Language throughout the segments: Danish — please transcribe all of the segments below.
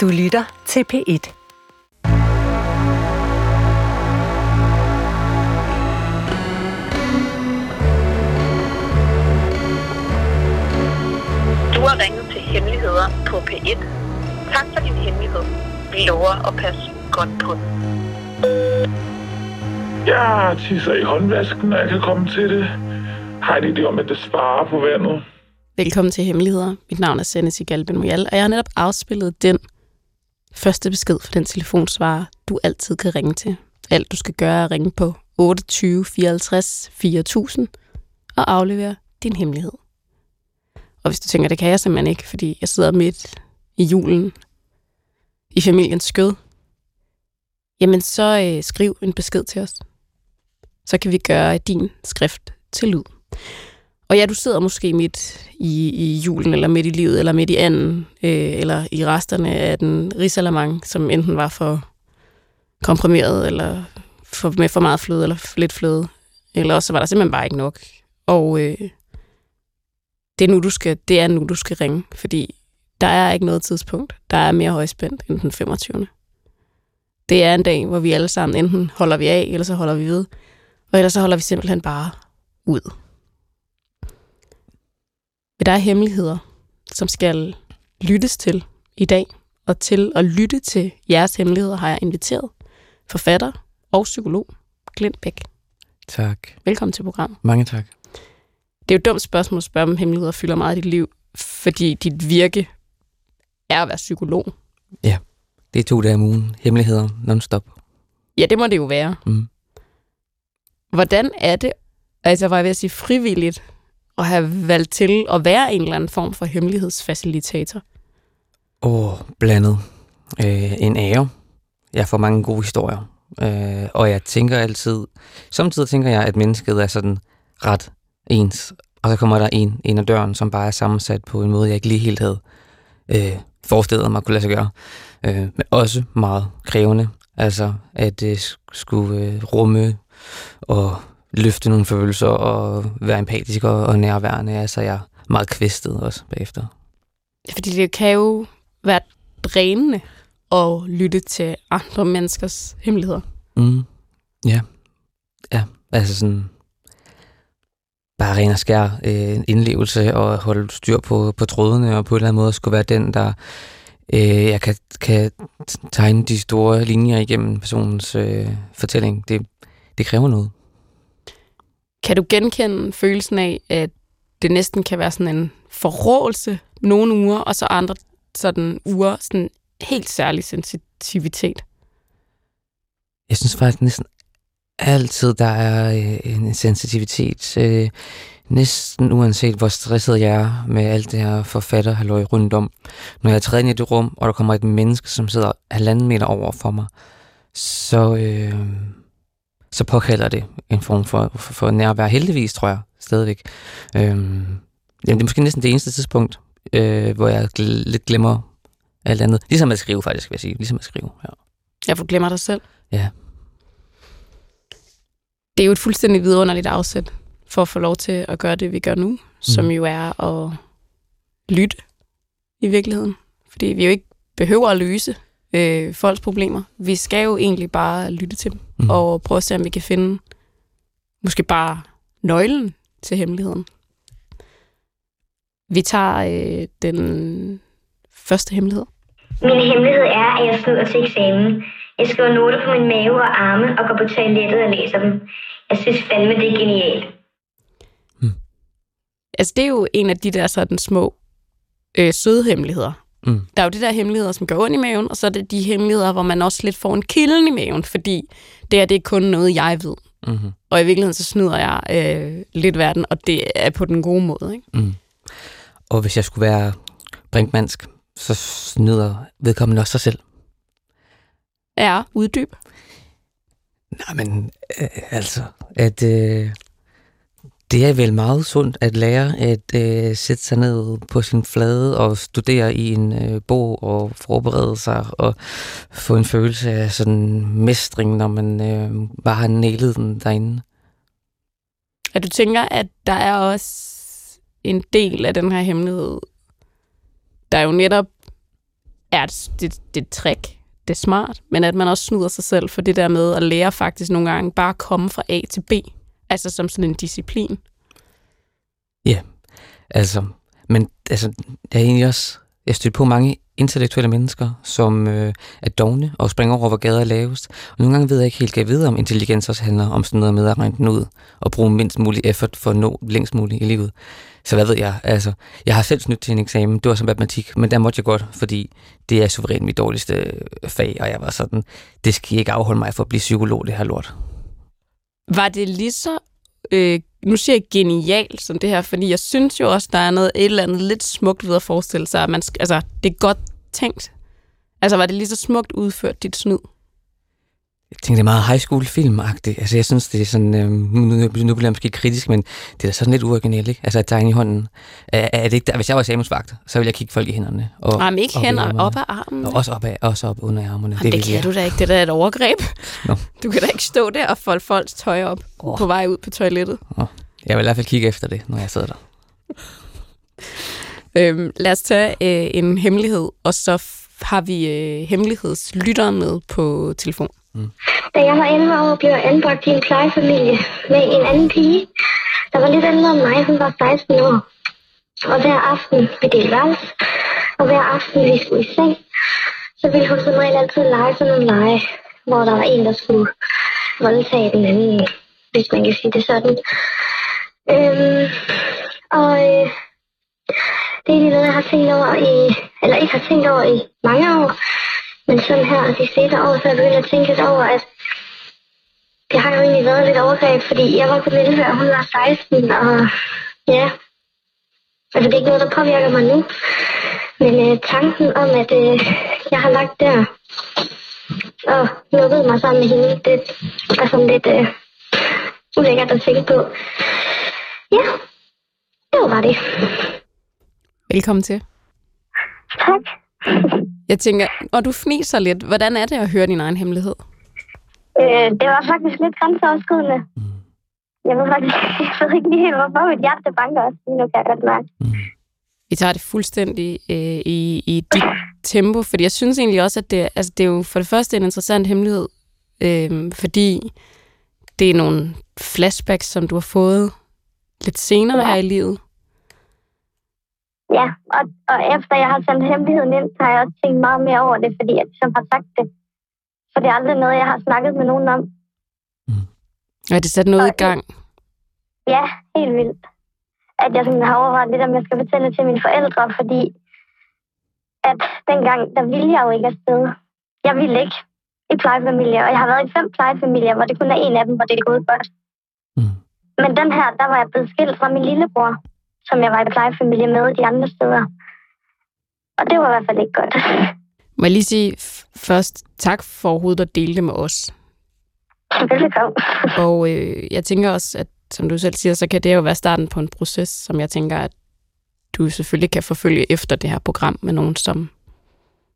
Du lytter til P1. Du har ringet til Hemmeligheder på P1. Tak for din hemmelighed. Vi lover at passe godt på den. Jeg tisser i håndvasken, når jeg kan komme til det. Har en idé om, at det sparer på vandet. Velkommen til Hemmeligheder. Mit navn er Senesi Galben Moyal, og jeg har netop afspillet den første besked for den telefonsvarer, du altid kan ringe til. Alt du skal gøre er at ringe på 28 54 4000 og aflevere din hemmelighed. Og hvis du tænker, det kan jeg simpelthen ikke, fordi jeg sidder midt i julen i familiens skød, jamen så øh, skriv en besked til os. Så kan vi gøre din skrift til lyd. Og ja, du sidder måske midt i, i julen, eller midt i livet, eller midt i anden, øh, eller i resterne af den risalamang, som enten var for komprimeret, eller for, med for meget fløde, eller for lidt fløde. Eller også var der simpelthen bare ikke nok. Og øh, det, er nu, du skal, det er nu, du skal ringe, fordi der er ikke noget tidspunkt, der er mere højspændt end den 25. Det er en dag, hvor vi alle sammen enten holder vi af, eller så holder vi ved. Og ellers så holder vi simpelthen bare ud. Men der er hemmeligheder, som skal lyttes til i dag. Og til at lytte til jeres hemmeligheder har jeg inviteret forfatter og psykolog Glint Bæk. Tak. Velkommen til programmet. Mange tak. Det er jo et dumt spørgsmål at spørge, om hemmeligheder fylder meget i dit liv, fordi dit virke er at være psykolog. Det er to dage om ugen. Hemmeligheder non-stop. Ja, det må det jo være. Mm. Hvordan er det, altså var jeg ved at sige frivilligt, at have valgt til at være en eller anden form for hemmelighedsfacilitator? Åh, blandet. Øh, en ære. Jeg får mange gode historier. Øh, og jeg tænker altid... Samtidig tænker jeg, at mennesket er sådan ret ens. Og så kommer der en ind ad døren, som bare er sammensat på en måde, jeg ikke lige helt havde øh, forestillet mig kunne lade sig gøre. Øh, men også meget krævende. Altså, at øh, det skulle øh, rumme og løfte nogle følelser og være empatisk og, og nærværende. Altså, jeg er meget kvæstet også bagefter. Fordi det kan jo være drænende at lytte til andre menneskers hemmeligheder. Mm. Ja. Ja, altså sådan bare ren og skær øh, indlevelse og holde styr på, på trådene og på en eller anden måde skulle være den, der øh, jeg kan, kan tegne de store linjer igennem personens øh, fortælling. Det, det kræver noget. Kan du genkende følelsen af, at det næsten kan være sådan en forrådelse nogle uger, og så andre sådan uger sådan helt særlig sensitivitet? Jeg synes faktisk næsten altid, der er øh, en sensitivitet. Øh, næsten uanset hvor stresset jeg er med alt det her forfatterhalløj rundt om. Når jeg træder ind i det rum, og der kommer et menneske, som sidder halvanden meter over for mig, så, øh, så påkalder det en form for, for, for nærvær. Heldigvis, tror jeg, stadigvæk. Øh, jamen, det er måske næsten det eneste tidspunkt, øh, hvor jeg gl- lidt glemmer alt andet. Ligesom at skrive, faktisk, vil jeg sige. Ligesom at skrive, ja. Jeg får glemmer dig selv. Ja. Det er jo et fuldstændig vidunderligt afsæt for at få lov til at gøre det, vi gør nu, mm. som jo er at lytte i virkeligheden. Fordi vi jo ikke behøver at løse øh, folks problemer. Vi skal jo egentlig bare lytte til dem, Mm. og prøve at se, om vi kan finde måske bare nøglen til hemmeligheden. Vi tager øh, den første hemmelighed. Min hemmelighed er, at jeg snyder til eksamen. Jeg skriver noter på min mave og arme og går på toilettet og læser dem. Jeg synes fandme, det er genialt. Altså, det er jo en af de der sådan små øh, søde hemmeligheder. Mm. Der er jo de der hemmeligheder, som gør ondt i maven, og så er det de hemmeligheder, hvor man også lidt får en kilden i maven, fordi det er, det er kun noget, jeg ved. Mm-hmm. Og i virkeligheden, så snyder jeg øh, lidt verden, og det er på den gode måde. Ikke? Mm. Og hvis jeg skulle være brinkmansk, så snyder vedkommende også sig selv. Ja, uddyb. Nej, men øh, altså, at øh, det er vel meget sundt at lære at øh, sætte sig ned på sin flade og studere i en øh, bog og forberede sig og få en følelse af sådan mestring, når man øh, bare har nælet den derinde. At du tænker, at der er også en del af den her hemmelighed, der jo netop er det, det, trick, det er smart, men at man også snyder sig selv for det der med at lære faktisk nogle gange bare at komme fra A til B, altså som sådan en disciplin. Ja, altså, men altså, jeg er egentlig også, jeg støtter på mange intellektuelle mennesker, som øh, er dogne og springer over, hvor gader er lavest. Og nogle gange ved jeg ikke helt, kan jeg vide, om intelligens også handler om sådan noget med at regne den ud og bruge mindst mulig effort for at nå længst muligt i livet. Så hvad ved jeg? Altså, jeg har selv snydt til en eksamen, det var som matematik, men der måtte jeg godt, fordi det er suverænt mit dårligste fag, og jeg var sådan, det skal ikke afholde mig for at blive psykolog, det her lort. Var det lige så, øh, nu siger jeg genialt som det her, fordi jeg synes jo også, der er noget et eller andet lidt smukt ved at forestille sig, at man, altså, det er godt tænkt. Altså, var det lige så smukt udført, dit snyd? Jeg tænker, det er meget high school film -agtigt. Altså, jeg synes, det er sådan, øh, nu, nu, bliver jeg måske kritisk, men det er sådan lidt uoriginalt, ikke? Altså, at tegne i hånden. Er, er det ikke der? Hvis jeg var samfundsvagt, så ville jeg kigge folk i hænderne. Og, Jamen, ikke og hænder, op ad armen. Og også op, ad, også op under armene. Jamen, det, det vil jeg. kan du da ikke. Det der er et overgreb. Nå. Du kan da ikke stå der og folde folks tøj op Åh. på vej ud på toilettet. Jeg vil i hvert fald kigge efter det, når jeg sidder der. Øhm, lad os tage øh, en hemmelighed, og så har vi øh, hemmelighedslytteren med på telefon. Mm. Da jeg var 11 år, blev jeg anbragt i en plejefamilie med en anden pige, der var lidt ældre end mig. Hun var 16 år. Og hver aften, vi delte værelse, og hver aften, vi skulle i seng, så ville hun som regel altid lege sådan nogle lege, hvor der var en, der skulle voldtage den anden, hvis man kan sige det sådan. Øhm, og øh, det er egentlig noget, jeg har tænkt over i, eller ikke har tænkt over i mange år, men sådan her de senere år, så er jeg begyndt at tænke lidt over, at det har jo egentlig været lidt overgreb, fordi jeg var kun 11, og hun var 16, og ja, altså det er ikke noget, der påvirker mig nu. Men øh, tanken om, at øh, jeg har lagt der og lukket mig sammen med hende, det er sådan lidt øh, ulækkert at tænke på. Ja, det var bare det. Velkommen til. Tak. Jeg tænker, og du fniser lidt. Hvordan er det at høre din egen hemmelighed? Øh, det var faktisk lidt grænseoverskridende. Jeg ved faktisk jeg ved ikke lige helt, hvorfor mit hjerte banker også lige nu, kan jeg godt mærke. Vi tager det fuldstændig øh, i, i dit tempo, fordi jeg synes egentlig også, at det, altså, det er jo for det første en interessant hemmelighed, øh, fordi det er nogle flashbacks, som du har fået lidt senere Ja. her i livet. Ja, og, og efter jeg har sendt hemmeligheden ind, så har jeg også tænkt meget mere over det, fordi jeg ligesom har sagt det. For det er aldrig noget, jeg har snakket med nogen om. Er det sat noget i Og- gang? Ja, helt vildt. At jeg sådan har overvejet lidt, om jeg skal fortælle til mine forældre, fordi at dengang, der ville jeg jo ikke afsted. Jeg ville ikke i plejefamilier, og jeg har været i fem plejefamilier, hvor det kun er en af dem, hvor det er gået godt. Mm. Men den her, der var jeg blevet skilt fra min lillebror, som jeg var i plejefamilie med de andre steder. Og det var i hvert fald ikke godt. Må jeg lige sige først tak for overhovedet at dele det med os. Velkommen. Og øh, jeg tænker også, at som du selv siger, så kan det jo være starten på en proces, som jeg tænker, at du selvfølgelig kan forfølge efter det her program med nogen, som,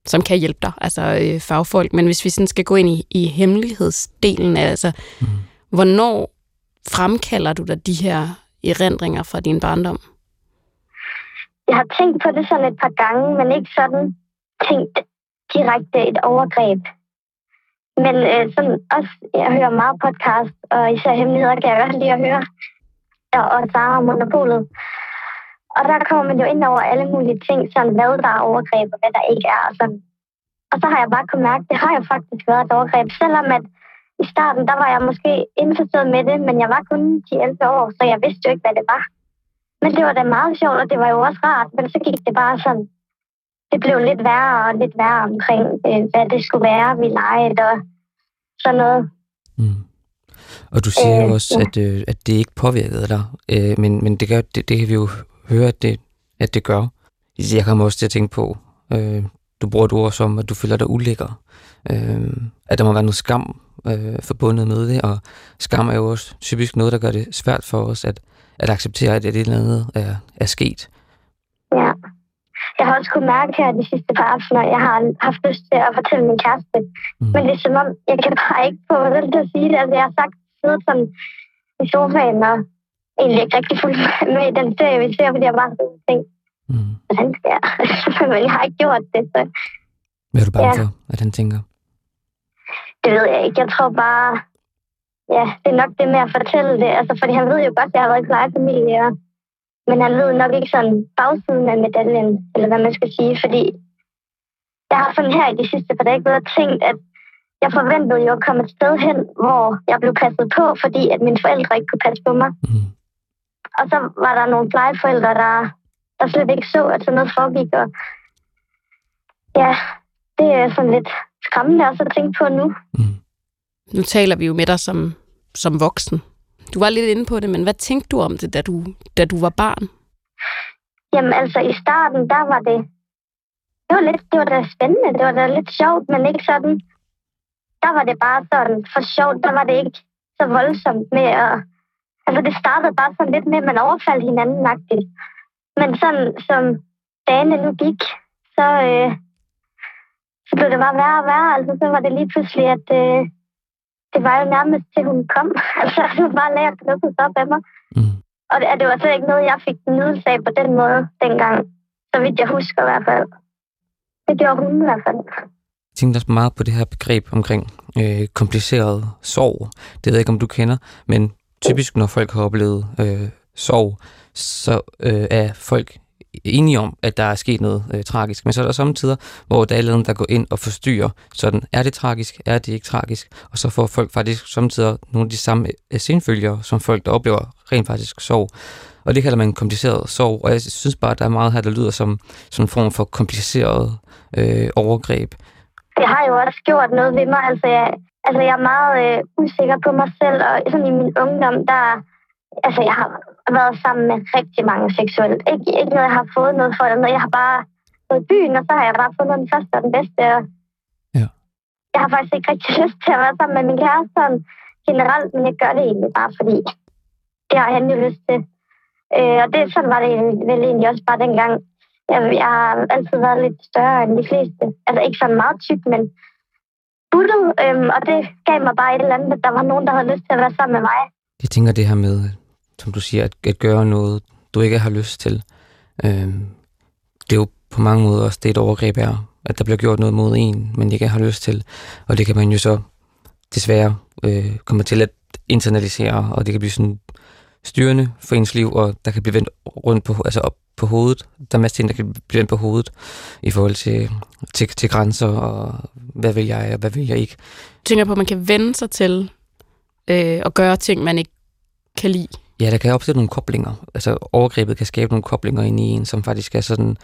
som kan hjælpe dig, altså øh, fagfolk. Men hvis vi sådan skal gå ind i, i hemmelighedsdelen, altså, Mm. hvornår fremkalder du dig de her erindringer fra din barndom? Jeg har tænkt på det sådan et par gange, men ikke sådan tænkt direkte et overgreb. Men øh, sådan også, jeg hører meget podcast, og især hemmeligheder kan jeg godt lide at høre. Og, og Sara og Monopolet. Og der kommer man jo ind over alle mulige ting, sådan hvad der er overgreb, og hvad der ikke er. Og, sådan. og så har jeg bare kunnet mærke, at det har jo faktisk været et overgreb. Selvom at i starten, der var jeg måske indforstået med det, men jeg var kun 10-11 år, så jeg vidste jo ikke, hvad det var. Men det var da meget sjovt, og det var jo også rart, men så gik det bare sådan, det blev lidt værre og lidt værre omkring, øh, hvad det skulle være, vi legede og sådan noget. Mm. Og du siger jo Øh, også, ja. at, øh, at det ikke påvirkede dig, øh, men, men det, gør, det, det kan vi jo høre, at det, at det gør. Jeg kommer også til at tænke på, øh, du bruger et ord som, at du føler dig ulækker. Øh, at der må være noget skam øh, forbundet med det, og skam er jo også typisk noget, der gør det svært for os at, at acceptere, at et eller andet er, er sket. Ja. Jeg har også kunnet mærke her de sidste par aftener, at jeg har haft lyst til at fortælle min kæreste. Mm. Men det er som om, jeg kan bare ikke få mig til at sige det. Altså, jeg har sagt siddet sådan i sofaen og egentlig ikke rigtig fuldt med i den serie, vi ser, fordi jeg bare sådan tænkt, Mm. hvordan skal jeg? Men jeg har ikke gjort det, så Hvad er du bange Ja. for, at han tænker? Det ved jeg ikke. Jeg tror bare, ja, det er nok det med at fortælle det. Altså, fordi han ved jo godt, at jeg har været i plejefamilie, og, men han ved nok ikke sådan bagsiden af medaljen, eller hvad man skal sige, fordi jeg har sådan her i de sidste par dage gået og tænkt, at jeg forventede jo at komme et sted hen, hvor jeg blev passet på, fordi at mine forældre ikke kunne passe på mig. Mm. Og så var der nogle plejeforældre, der, der slet ikke så, at sådan noget foregik. Og ja, det er sådan lidt skræmmende også at tænke på nu. Mm. Nu taler vi jo med dig som, som voksen. Du var lidt inde på det, men hvad tænkte du om det, da du, da du var barn? Jamen altså, i starten, der var det... Det var, lidt, det var da spændende, det var da lidt sjovt, men ikke sådan... Der var det bare sådan for sjovt, der var det ikke så voldsomt med at... Altså, det startede bare sådan lidt med, at man overfaldt hinanden nagtigt. Men sådan, som dagene nu gik, så, øh, så blev det bare værre og værre. Altså, så var det lige pludselig, at øh, det var jo nærmest til, hun kom. Altså, det var bare lært at lukke op af mig. Mm. Og det, det var slet ikke noget, jeg fik nydelse af på den måde dengang. Så vidt jeg husker i hvert fald. Det gjorde hun i hvert fald. Jeg tænkte også meget på det her begreb omkring øh, kompliceret sorg. Det ved jeg ikke, om du kender, men typisk, når folk har oplevet øh, sorg, så øh, er folk enige om, at der er sket noget øh, tragisk. Men så er der samtidig, hvor der er noget, der går ind og forstyrrer. Sådan, er det tragisk? Er det ikke tragisk? Og så får folk faktisk samtidig nogle af de samme øh, senfølger, som folk, der oplever rent faktisk sorg. Og det kalder man kompliceret sorg. Og jeg synes bare, at der er meget her, der lyder som, som en form for kompliceret øh, overgreb. Det har jo også gjort noget ved mig. Altså, jeg, altså, jeg er meget øh, usikker på mig selv, og sådan i min ungdom, der... Altså, jeg har været sammen med rigtig mange seksuelt. Ikke, ikke noget, jeg har fået noget for, eller noget. Jeg har bare gået i byen, og så har jeg bare fundet den første og den bedste. Og Ja. Jeg har faktisk ikke rigtig lyst til at være sammen med min kæreste sådan generelt, men jeg gør det egentlig bare, fordi det har han jo lyst til. Øh, og det, sådan var det vel egentlig også bare dengang. Jeg, jeg har altid været lidt større end de fleste. Altså ikke sådan meget tyk, men buttet. Øhm, og det gav mig bare et eller andet, at der var nogen, der havde lyst til at være sammen med mig. Jeg tænker det her med, som du siger, at, at gøre noget, du ikke har lyst til. Øh, det er jo på mange måder også det, et overgreb er. At der bliver gjort noget mod en, man ikke har lyst til. Og det kan man jo så desværre øh, komme til at internalisere, og det kan blive sådan styrende for ens liv, og der kan blive vendt rundt på, altså op på hovedet. Der er masser ting, der kan blive vendt på hovedet i forhold til, til, til grænser, og hvad vil jeg, og hvad vil jeg ikke. Jeg tænker på, at man kan vende sig til øh, at gøre ting, man ikke kan lide. Ja, der kan opstå nogle koblinger. Altså overgrebet kan skabe nogle koblinger ind i en, som faktisk er sådan,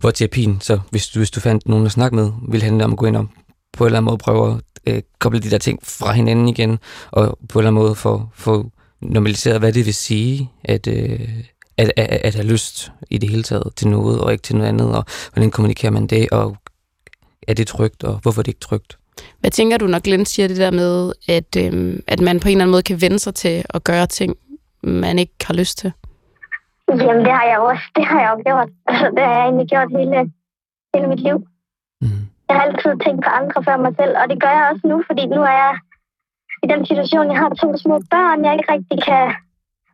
hvor terapien, så hvis du, hvis du fandt nogen at snakke med, vil handle om at gå ind og på en eller anden måde prøve at øh, koble de der ting fra hinanden igen, og på en eller anden måde få, få normaliseret, hvad det vil sige, at, øh, at, at, at have lyst i det hele taget til noget, og ikke til noget andet, og hvordan kommunikerer man det, og er det trygt, og hvorfor er det ikke trygt? Hvad tænker du, når Glenn siger det der med, at, øhm, at man på en eller anden måde kan vende sig til at gøre ting, man ikke har lyst til? Jamen, det har jeg også. Det har jeg jo gjort. Altså, det har jeg egentlig gjort hele, hele mit liv. Mm. Jeg har altid tænkt på andre før mig selv, og det gør jeg også nu, fordi nu er jeg i den situation, jeg har to små børn, jeg ikke rigtig kan...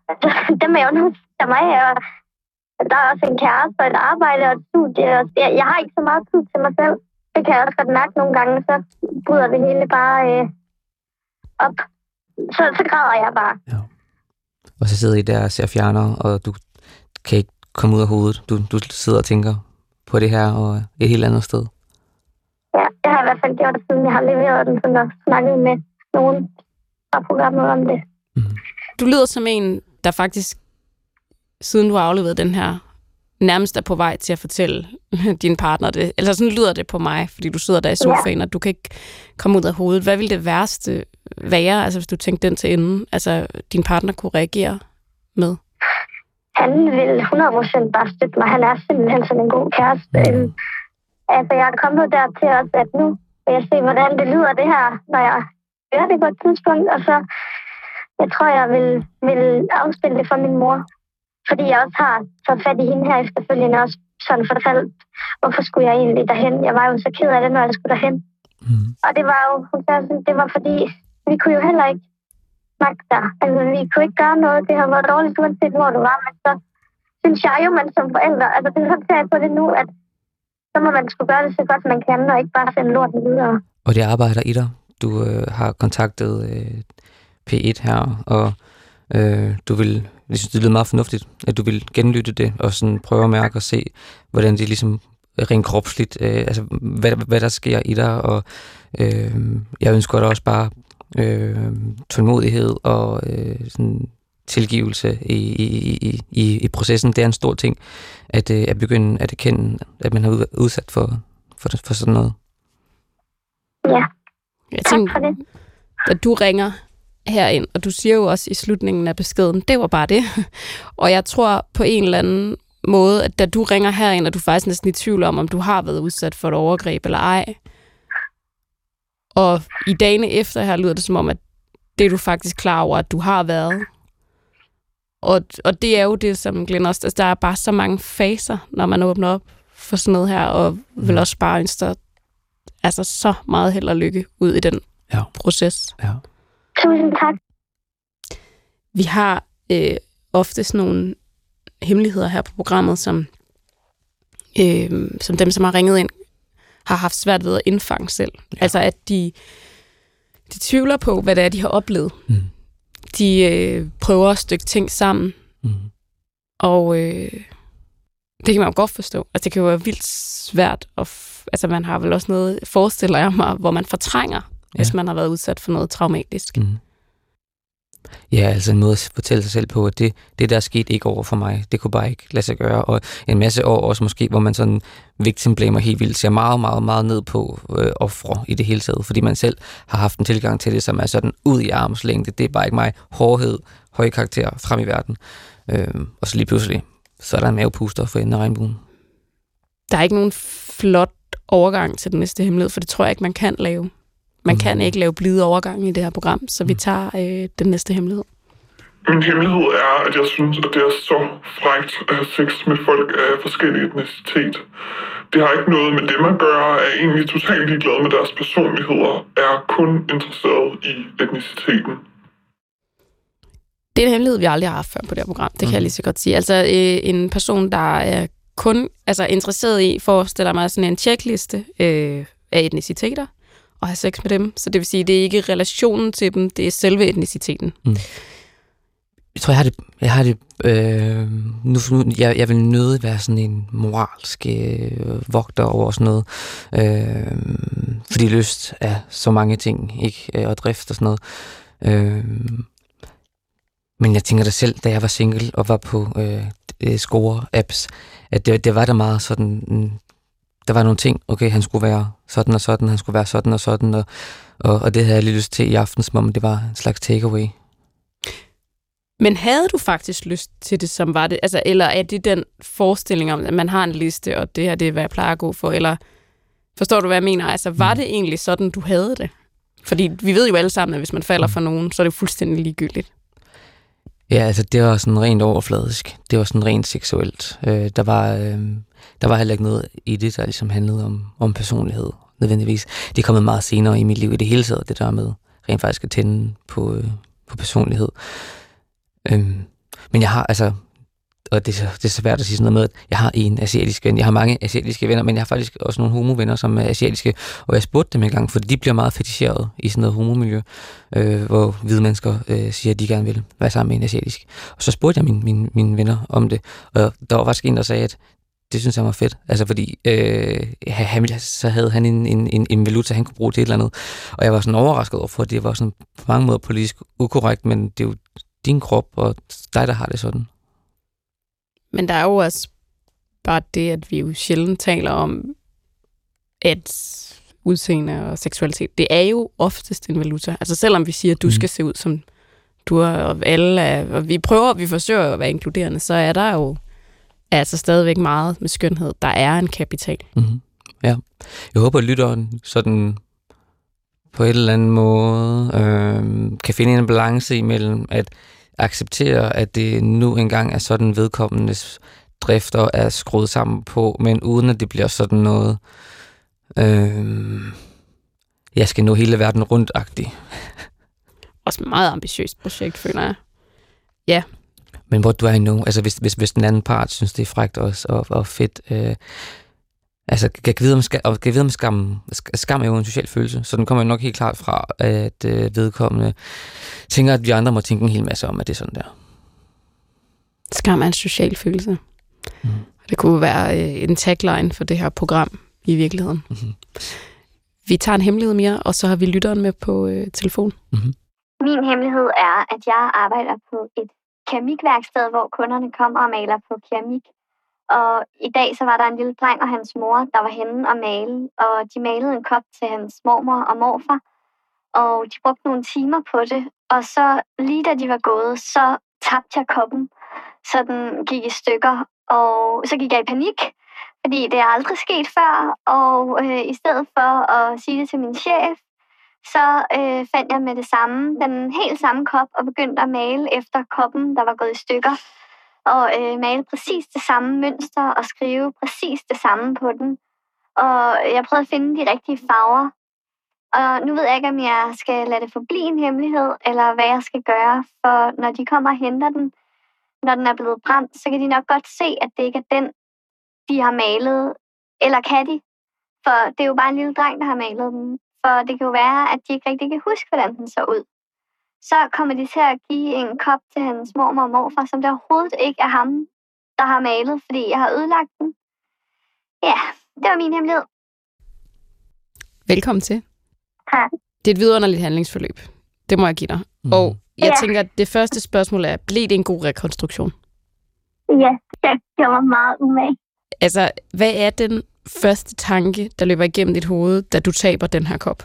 Altså, dem er jo nødt til mig, og der er også en kæreste og et arbejde og et studie. Og jeg, jeg har ikke så meget tid til mig selv. Det kan jeg også godt mærke nogle gange, så bryder det hele bare øh, op. Så, så græder jeg bare. Og så sidder I der og ser fjerner, og du kan ikke komme ud af hovedet. Du, du sidder og tænker på det her og et helt andet sted. Ja, det har jeg i hvert fald gjort, siden jeg har leveret den, sådan og snakket med nogen fra programmet om det. Du lyder som en, der faktisk, siden du har afleveret den her, nærmest er på vej til at fortælle din partner det. Eller sådan lyder det på mig, fordi du sidder der i sofaen, og du kan ikke komme ud af hovedet. Hvad ville det værste være, altså hvis du tænkte den til enden, altså din partner kunne reagere med? Han vil 100% bare støtte mig. Han er simpelthen sådan en god kæreste. Mm. Altså, jeg er kommet dertil også, at nu vil jeg se, hvordan det lyder det her, når jeg hører det på et tidspunkt. Og så, jeg tror, jeg vil, vil afspille det for min mor. Fordi jeg også har taget fat i hende her efterfølgende også sådan fortalt, hvorfor skulle jeg egentlig derhen? Jeg var jo så ked af det, når jeg skulle derhen. Mm. Og det var jo, hun sagde sådan, det var fordi, vi kunne jo heller ikke snakke dig. Altså, vi kunne ikke gøre noget. Det har været dårligt, uanset hvor du var. Men så synes jeg jo, man som forældre, altså det er sådan, ser jeg på det nu, at så må man skulle gøre det så godt, man kan, og ikke bare sende lorten videre. Og det arbejder i dig. Du øh, har kontaktet øh, P1 her, og øh, du vil, jeg synes, det lyder meget fornuftigt, at du vil genlytte det, og sådan prøve at mærke og se, hvordan det ligesom rent kropsligt, øh, altså hvad, hvad der sker i dig, og øh, jeg ønsker dig også bare øh, tålmodighed og øh, sådan tilgivelse i, i, i, i, i processen. Det er en stor ting, at, øh, at begynde at erkende, at man har været udsat for, for, for sådan noget. Ja, Jeg tak tænkte, for det. da du ringer herind, og du siger jo også i slutningen af beskeden, det var bare det. Og jeg tror på en eller anden måde, at da du ringer herind, og du er faktisk næsten i tvivl om, om du har været udsat for et overgreb eller ej. Og i dagene efter her lyder det som om, at det er du faktisk klar over, at du har været. Og, og det er jo det, som Glenn også... Altså, der er bare så mange faser, når man åbner op for sådan noget her, og vil også bare ønske altså, så meget held og lykke ud i den Ja. proces. Ja. Tusind tak. Vi har øh, ofte sådan nogle hemmeligheder her på programmet, som, øh, som dem, som har ringet ind, har haft svært ved at indfange selv. Ja. Altså at de, de tvivler på, hvad det er, de har oplevet. Mm. De øh, prøver at stykke ting sammen, Mm. og øh, det kan man jo godt forstå. Altså det kan jo være vildt svært. At f- altså man har vel også noget, forestiller jeg mig, hvor man fortrænger, ja. hvis man har været udsat for noget traumatisk. Mm. Ja, altså en måde at fortælle sig selv på, at det, det der er sket ikke over for mig, det kunne bare ikke lade sig gøre. Og en masse år også måske, hvor man sådan victimblamer helt vildt, ser meget, meget, meget ned på øh, ofre i det hele taget, fordi man selv har haft en tilgang til det, som er sådan ud i armslængde. Det er bare ikke mig. Hårdhed, høje karakter frem i verden. Øh, og så lige pludselig, så er der en mavepuster for enden af regnbuen. der er ikke nogen flot overgang til den næste hemmelighed, for det tror jeg ikke, man kan lave. Man kan Mm. ikke lave blide overgang i det her program, så vi tager øh, den næste hemmelighed. Min hemmelighed er, at jeg synes, at det er så frægt at have sex med folk af forskellig etnicitet. Det har ikke noget med dem at gøre, er egentlig totalt ligeglad med deres personligheder, er kun interesseret i etniciteten. Det er en hemmelighed, vi aldrig har haft før på det her program. Det kan Mhm. jeg lige så godt sige. Altså øh, en person, der er kun altså, interesseret i, forestiller mig sådan en checkliste øh, af etniciteter, og have sex med dem. Så det vil sige, det er ikke relationen til dem, det er selve etniciteten. Mm. Jeg tror, jeg har det, jeg har det øh, nu, nu, jeg, jeg vil nødig være sådan en moralsk øh, vogter over sådan noget, øh, fordi lyst er så mange ting, ikke, øh, og drift og sådan noget. Øh, men jeg tænker da selv, da jeg var single og var på øh, øh score-apps, at det, det var da meget sådan, mm, der var nogle ting, okay, han skulle være sådan og sådan, han skulle være sådan og sådan, og, og, og det havde jeg lige lyst til i aften, som om det var en slags takeaway. Men havde du faktisk lyst til det, som var det? Altså, eller er det den forestilling om, at man har en liste, og det her det er, hvad jeg plejer at gå for? Eller forstår du, hvad jeg mener? Altså, var det egentlig sådan, du havde det? Fordi vi ved jo alle sammen, at hvis man falder for nogen, så er det fuldstændig ligegyldigt. Ja, altså det var sådan rent overfladisk. Det var sådan rent seksuelt. Øh, der, var, øh, der var heller ikke noget i det, der ligesom handlede om, om personlighed nødvendigvis. Det er kommet meget senere i mit liv i det hele taget, det der med rent faktisk at tænde på, øh, på personlighed. Øhm, men jeg har altså, og det er, så, det er svært at sige sådan noget med, at jeg har en asiatisk ven. Jeg har mange asiatiske venner, men jeg har faktisk også nogle homovenner, som er asiatiske. Og jeg spurgte dem engang, for de bliver meget feticheret i sådan noget homomiljø, øh, hvor hvide mennesker øh, siger, at de gerne vil være sammen med en asiatisk. Og så spurgte jeg mine, mine, mine venner om det, og der var faktisk en, der sagde, at det synes jeg var fedt. Altså fordi, øh, han, så havde han en, en, en, en valuta, han kunne bruge til et eller andet. Og jeg var sådan overrasket over, for det var sådan på mange måder politisk ukorrekt, men det er jo din krop, og dig, der har det sådan. Men der er jo også bare det, at vi jo sjældent taler om, at udseende og seksualitet, det er jo oftest en valuta. Altså selvom vi siger, at du Mm. skal se ud som du er, og alle er, og vi prøver, vi forsøger at være inkluderende, så er der jo altså stadigvæk meget med skønhed. Der er en kapital. Mm-hmm. Ja. Jeg håber, at lytteren sådan på en eller anden måde øh, kan finde en balance imellem at acceptere, at det nu engang er sådan vedkommendes drifter er skruet sammen på, men uden at det bliver sådan noget, øh, jeg skal nå hele verden rundt-agtigt. Også et meget ambitiøst projekt, føler jeg. Men hvor du er nu, altså hvis, hvis, hvis den anden part synes, det er frækt og, og, og fedt, øh, Altså, jeg kan vide om, skam, og kan vide om skam, skam er jo en social følelse, så den kommer jo nok helt klart fra, at øh, vedkommende tænker, at vi andre må tænke en hel masse om, at det er sådan der. Skam er en social følelse. Mm. Det kunne være øh, en tagline for det her program i virkeligheden. Mm-hmm. Vi tager en hemmelighed mere, og så har vi lytteren med på øh, telefon. Mm-hmm. Min hemmelighed er, at jeg arbejder på et keramikværksted, hvor kunderne kommer og maler på keramik. Og i dag så var der en lille dreng og hans mor, der var henne og male, og de malede en kop til hans mormor og morfar. Og de brugte nogle timer på det, og så lige da de var gået, så tabte jeg koppen, så den gik i stykker, og så gik jeg i panik, fordi det er aldrig sket før, og øh, i stedet for at sige det til min chef, så øh, fandt jeg med det samme, den helt samme kop, og begyndte at male efter koppen, der var gået i stykker og øh, male præcis det samme mønster og skrive præcis det samme på den. Og jeg prøvede at finde de rigtige farver. Og nu ved jeg ikke, om jeg skal lade det forblive en hemmelighed, eller hvad jeg skal gøre, for når de kommer og henter den, når den er blevet brændt, så kan de nok godt se, at det ikke er den, de har malet. Eller kan de? For det er jo bare en lille dreng, der har malet den. For det kan jo være, at de ikke rigtig kan huske, hvordan den så ud så kommer de til at give en kop til hans mormor og morfar, som det overhovedet ikke er ham, der har malet, fordi jeg har ødelagt den. Ja, det var min hemmelighed. Velkommen til. Tak. Det er et vidunderligt handlingsforløb. Det må jeg give dig. Mm. Og jeg ja. tænker, at det første spørgsmål er, blev det en god rekonstruktion? Ja, jeg gjorde mig meget umage. Altså, hvad er den første tanke, der løber igennem dit hoved, da du taber den her kop?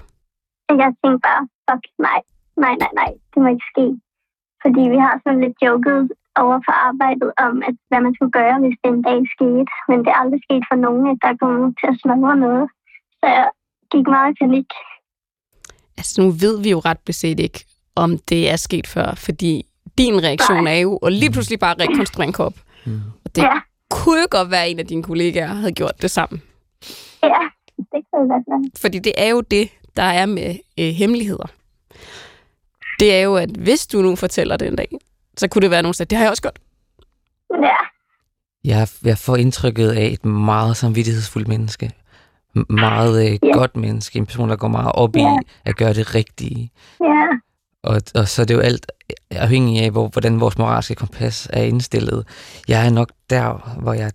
Jeg tænkte bare, fuck nej, nej, nej, nej, det må ikke ske. Fordi vi har sådan lidt joket over for arbejdet om, at hvad man skulle gøre, hvis det en dag skete. Men det er aldrig sket for nogen, at der kommer til at smadre noget. Så jeg gik meget i panik. Altså nu ved vi jo ret beset ikke, om det er sket før, fordi din reaktion Nej. er jo at lige pludselig bare rekonstruere en kop. Mm. Og det ja. kunne jo godt være, at en af dine kollegaer havde gjort det sammen. Ja, det kunne hvert fald. Fordi det er jo det, der er med øh, hemmeligheder det er jo, at hvis du nu fortæller det en dag, så kunne det være nogen, der det har jeg også gjort. Ja. Jeg, jeg får indtrykket af et meget samvittighedsfuldt menneske. Meget øh, ja. godt menneske. En person, der går meget op ja. i at gøre det rigtige. Ja. Og, og så er det jo alt afhængig af, hvor, hvordan vores moralske kompas er indstillet. Jeg er nok der, hvor jeg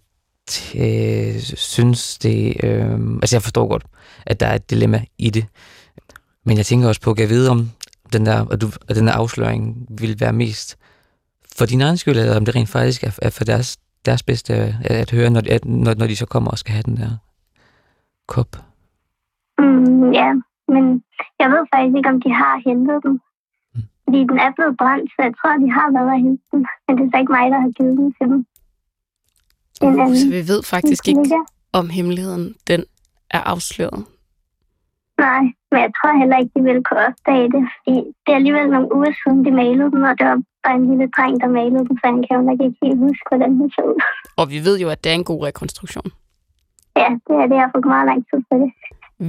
øh, synes det... Øh, altså jeg forstår godt, at der er et dilemma i det. Men jeg tænker også på, at jeg vide, om den der, at, du, at den der afsløring vil være mest for din egen skyld, eller om det rent faktisk er, er for deres, deres bedste at, at høre, når, at, når, når de så kommer og skal have den der kop? Mm, ja, men jeg ved faktisk ikke, om de har hentet den. Mm. Fordi den er blevet brændt, så jeg tror, de har været at hente den. Men det er så ikke mig, der har givet den til dem. Uh, så vi ved faktisk ikke, om hemmeligheden den er afsløret. Nej, men jeg tror heller ikke, de ville kunne opdage det, fordi det er alligevel nogle uger siden, de malede den, og det var bare en lille dreng, der malede den, så han kan jo nok ikke helt huske, hvordan den så ud. Og vi ved jo, at det er en god rekonstruktion. Ja, det er det. Jeg har fået meget lang tid for det.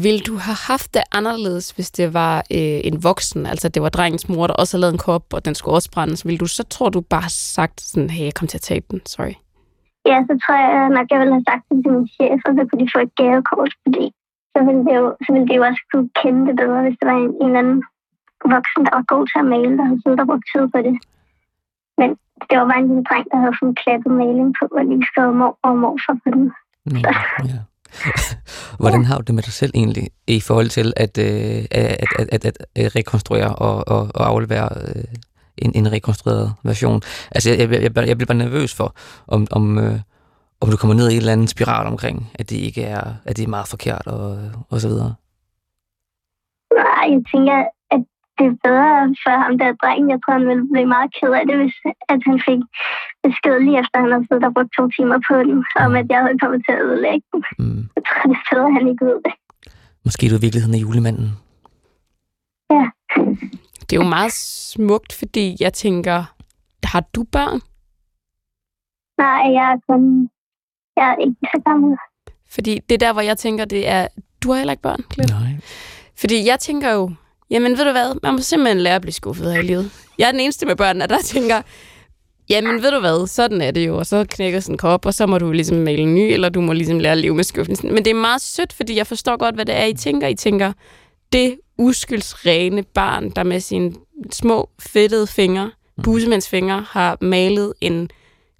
Vil du have haft det anderledes, hvis det var øh, en voksen, altså det var drengens mor, der også havde lavet en kop, og den skulle også brændes? Vil du så, tror du, bare sagt sådan, hey, jeg kom til at tabe den, sorry? Ja, så tror jeg nok, jeg ville have sagt det til min chef, og så kunne de få et gavekort, fordi så ville, det jo, så ville de jo også kunne kende det bedre, hvis det var en, en eller anden voksen, der var god til at male, der havde siddet og brugt tid på det. Men det var bare en lille dreng, der havde sådan klappet maling på, og lige skrevet mor og morfar på den. Mm, ja. Hvordan har du det med dig selv egentlig, i forhold til at, øh, at, at, at, at, at øh, rekonstruere og, og, og aflevere øh, en, en rekonstrueret version? Altså, jeg, jeg, jeg, jeg bliver bare nervøs for, om, om, øh, om du kommer ned i en eller anden spiral omkring, at det ikke er, at det er meget forkert og, og så videre? Nej, jeg tænker, at det er bedre for ham der dreng. Jeg tror, han ville blive meget ked af det, hvis at han fik besked lige efter, han havde siddet og brugt to timer på den, mm. om at jeg havde kommet til at ødelægge den. Mm. Jeg tror, det er bedre, at han ikke ved det. Måske du i virkeligheden er julemanden. Ja. Det er jo meget smukt, fordi jeg tænker, har du børn? Nej, jeg er kun jeg er ikke så gammel. Fordi det er der, hvor jeg tænker, det er... Du har heller ikke børn, Glenn. Nej. Fordi jeg tænker jo, jamen ved du hvad, man må simpelthen lære at blive skuffet her i livet. Jeg er den eneste med børn, der tænker, Jamen, ved du hvad, sådan er det jo, og så knækker sådan en kop, og så må du ligesom male en ny, eller du må ligesom lære at leve med skuffelsen. Men det er meget sødt, fordi jeg forstår godt, hvad det er, I tænker. I tænker, det uskyldsrene barn, der med sine små, fedtede fingre, busemandsfingre, har malet en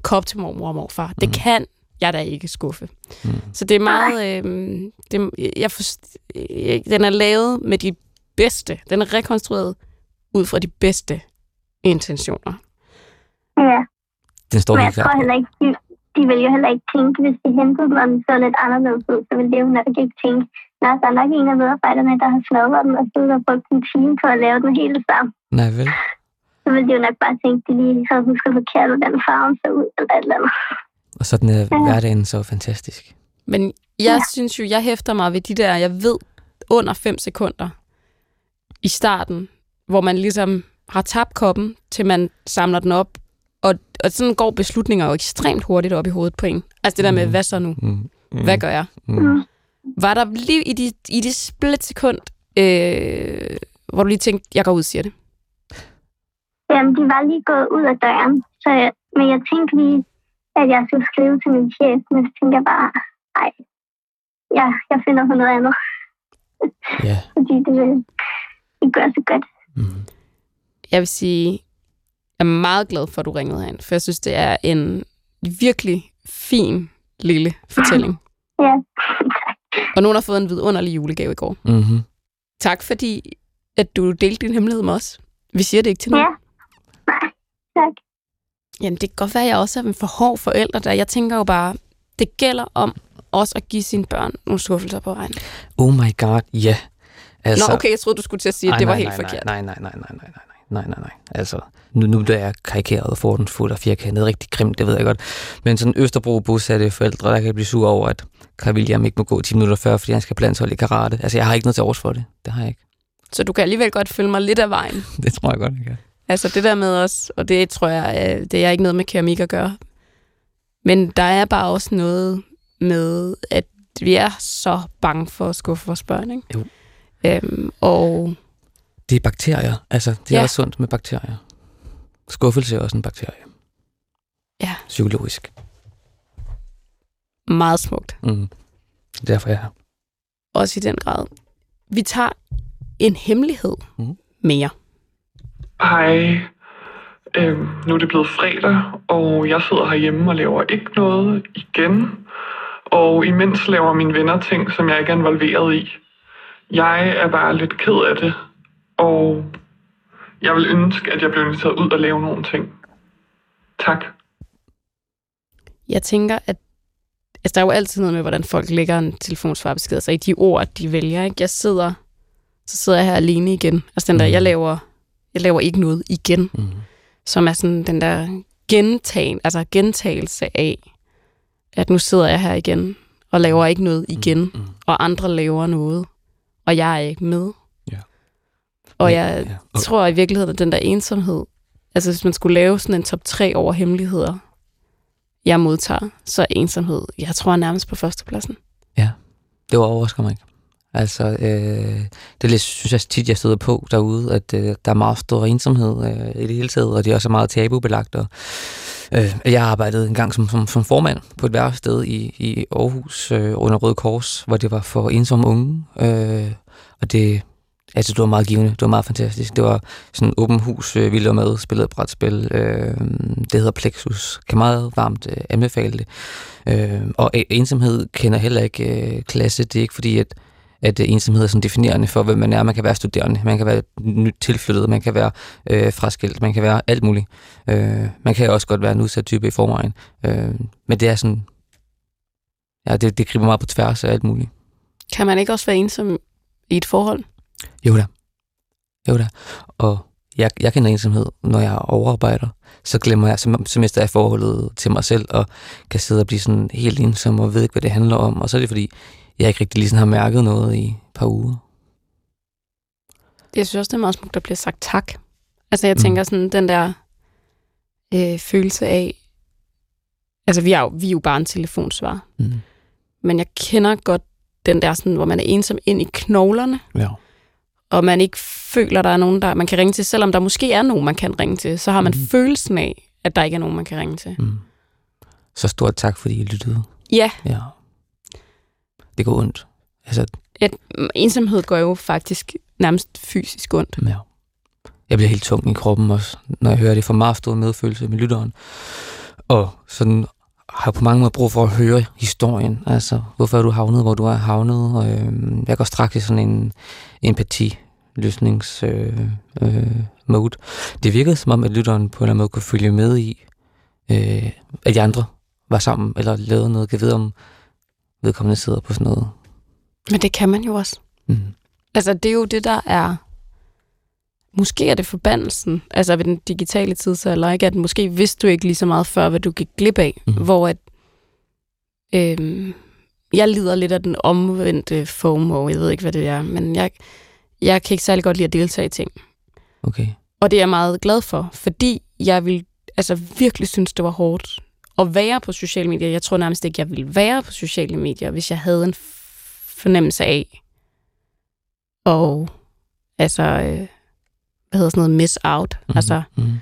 kop til mormor og morfar. Det kan jeg da ikke skuffe. Mm. Så det er meget... Øh, det, jeg forst, øh, den er lavet med de bedste. Den er rekonstrueret ud fra de bedste intentioner. Ja, Den står men jeg tror heller ikke, de, de vil jo heller ikke tænke, hvis de hentede dem, og den så lidt anderledes ud, så vil det jo nok ikke tænke, Nå, der er nok en af medarbejderne, der har smadret den, og så har brugt en time på at lave den hele sammen. Nej, vel? Så vil de jo nok bare tænke, at de lige havde husket forkert, hvordan farven så ud, eller et eller andet. Og sådan er hverdagen så fantastisk. Men jeg ja. synes jo, jeg hæfter mig ved de der, jeg ved, under 5 sekunder i starten, hvor man ligesom har tabt koppen, til man samler den op. Og, og sådan går beslutninger jo ekstremt hurtigt op i hovedet på en. Altså det der med, hvad så nu? Mm. Mm. Hvad gør jeg? Mm. Var der lige i de, i de split sekund, øh, hvor du lige tænkte, jeg går ud og siger det? Jamen, de var lige gået ud af døren, så jeg, men jeg tænkte lige, at jeg skulle skrive til min chef, men så tænkte jeg bare, nej, ja, jeg finder på noget andet, Ja. fordi det vil ikke gøre så godt. Mm. Jeg vil sige, jeg er meget glad for, at du ringede herind, for jeg synes, det er en virkelig fin lille fortælling. Ja, Og nogen har fået en vidunderlig julegave i går. Mm-hmm. Tak fordi, at du delte din hemmelighed med os. Vi siger det ikke til nogen. ja. Jamen, det kan godt være, at jeg også er en for hård forælder der. Jeg tænker jo bare, det gælder om også at give sine børn nogle skuffelser på vejen. Oh my god, ja. Altså, Nå, okay, jeg troede, du skulle til at sige, at det var nej, helt nej, forkert. Nej, nej, nej, nej, nej, nej, nej, nej, nej, nej. Altså, nu, nu der er karikeret og fuld og firkantet, rigtig grimt, det ved jeg godt. Men sådan Østerbro bosatte forældre, der kan blive sure over, at Carl William ikke må gå 10 minutter før, fordi han skal blandt i karate. Altså, jeg har ikke noget til overs for det. Det har jeg ikke. Så du kan alligevel godt følge mig lidt af vejen. Det tror jeg godt, jeg kan. Altså det der med os, og det tror jeg, øh, det er ikke noget med keramik at gøre. Men der er bare også noget med, at vi er så bange for at skuffe vores børn, ikke? Jo. Øhm, og Det er bakterier. Altså, det er Ja. også sundt med bakterier. Skuffelse er også en bakterie. Ja. Psykologisk. meget smukt, Mm. Derfor er jeg også i den grad. Vi tager en hemmelighed Mhm. mere. Hej. Øhm, nu er det blevet fredag, og jeg sidder herhjemme og laver ikke noget igen. Og imens laver mine venner ting, som jeg ikke er involveret i. Jeg er bare lidt ked af det, og jeg vil ønske, at jeg blev inviteret ud og lave nogle ting. Tak. Jeg tænker, at altså, der er jo altid noget med, hvordan folk lægger en telefonsvarbesked, altså i de ord, de vælger. Ikke? Jeg sidder, så sidder jeg her alene igen. Altså den der, jeg laver, jeg laver ikke noget igen. Mm. som er sådan den der gentagen, altså gentagelse af, at nu sidder jeg her igen og laver ikke noget igen, Mm. og andre laver noget, og jeg er ikke med. Ja. Og Ja, jeg ja. Og- tror i virkeligheden, at den der ensomhed, altså hvis man skulle lave sådan en top 3 over hemmeligheder, jeg modtager, så ensomhed, jeg tror nærmest på førstepladsen. Det var overrasker mig ikke. Altså, øh, det synes jeg tit, jeg støder på derude, at øh, der er meget stor ensomhed øh, i det hele taget, og det er også meget tabubelagt. Og, øh, jeg arbejdede engang som, som, som formand på et værksted i, i Aarhus øh, under Røde Kors, hvor det var for ensomme unge. Øh, og det, altså, det var meget givende, det var meget fantastisk. Det var sådan åben hus, øh, vi lavede med, spillede brætspil. Øh, det hedder Plexus. Kan meget varmt øh, anbefale det. Øh, og e- ensomhed kender heller ikke øh, klasse. Det er ikke fordi, at, at øh, ensomhed er sådan definerende for, hvem man er. Man kan være studerende, man kan være nyt tilflyttet, man kan være øh, fraskilt, man kan være alt muligt. Øh, man kan også godt være en udsat type i forvejen. Øh, men det er sådan, ja, det, det griber meget på tværs af alt muligt. Kan man ikke også være ensom i et forhold? Jo da. Jo da. Og jeg, jeg kender ensomhed, når jeg overarbejder. Så glemmer jeg, så, så mister jeg forholdet til mig selv, og kan sidde og blive sådan helt ensom, og ved ikke, hvad det handler om. Og så er det fordi, jeg ikke rigtig lige sådan har mærket noget i et par uger. Jeg synes også, det er meget smukt, der bliver sagt tak. Altså jeg Mm. tænker sådan, den der øh, følelse af, altså vi er, jo, vi er jo bare en telefonsvar, Mm. men jeg kender godt den der sådan, hvor man er ensom ind i knoglerne, Ja. og man ikke føler, der er nogen, der man kan ringe til, selvom der måske er nogen, man kan ringe til, så har man mm. følelsen af, at der ikke er nogen, man kan ringe til. Mm. Så stort tak, fordi I lyttede. Ja, Ja. Det går ondt. Altså, at ensomhed går jo faktisk nærmest fysisk ondt. ja. Jeg bliver helt tung i kroppen også, når jeg hører det. For meget stor medfølelse med lytteren. Og sådan har jeg på mange måder brug for at høre historien. Altså, hvorfor er du havnet, hvor du er havnet? Og, øh, jeg går straks i sådan en empati løsnings øh, øh, mode. Det virkede som om, at lytteren på en eller anden måde kunne følge med i, øh, at de andre var sammen, eller lavede noget. Jeg ved om vedkommende sidder på sådan noget. Men det kan man jo også. Mm. Altså, det er jo det, der er... Måske er det forbandelsen, altså ved den digitale tidsalder, ikke? At måske vidste du ikke lige så meget før, hvad du gik glip af. Mhm. Hvor at... Øhm, jeg lider lidt af den omvendte FOMO, jeg ved ikke, hvad det er, men jeg, jeg kan ikke særlig godt lide at deltage i ting. Okay. Og det er jeg meget glad for, fordi jeg vil altså virkelig synes, det var hårdt at være på sociale medier. Jeg tror nærmest ikke, jeg ville være på sociale medier, hvis jeg havde en fornemmelse af og altså, øh, hvad hedder sådan noget, miss out. Mm-hmm. Altså, Mm.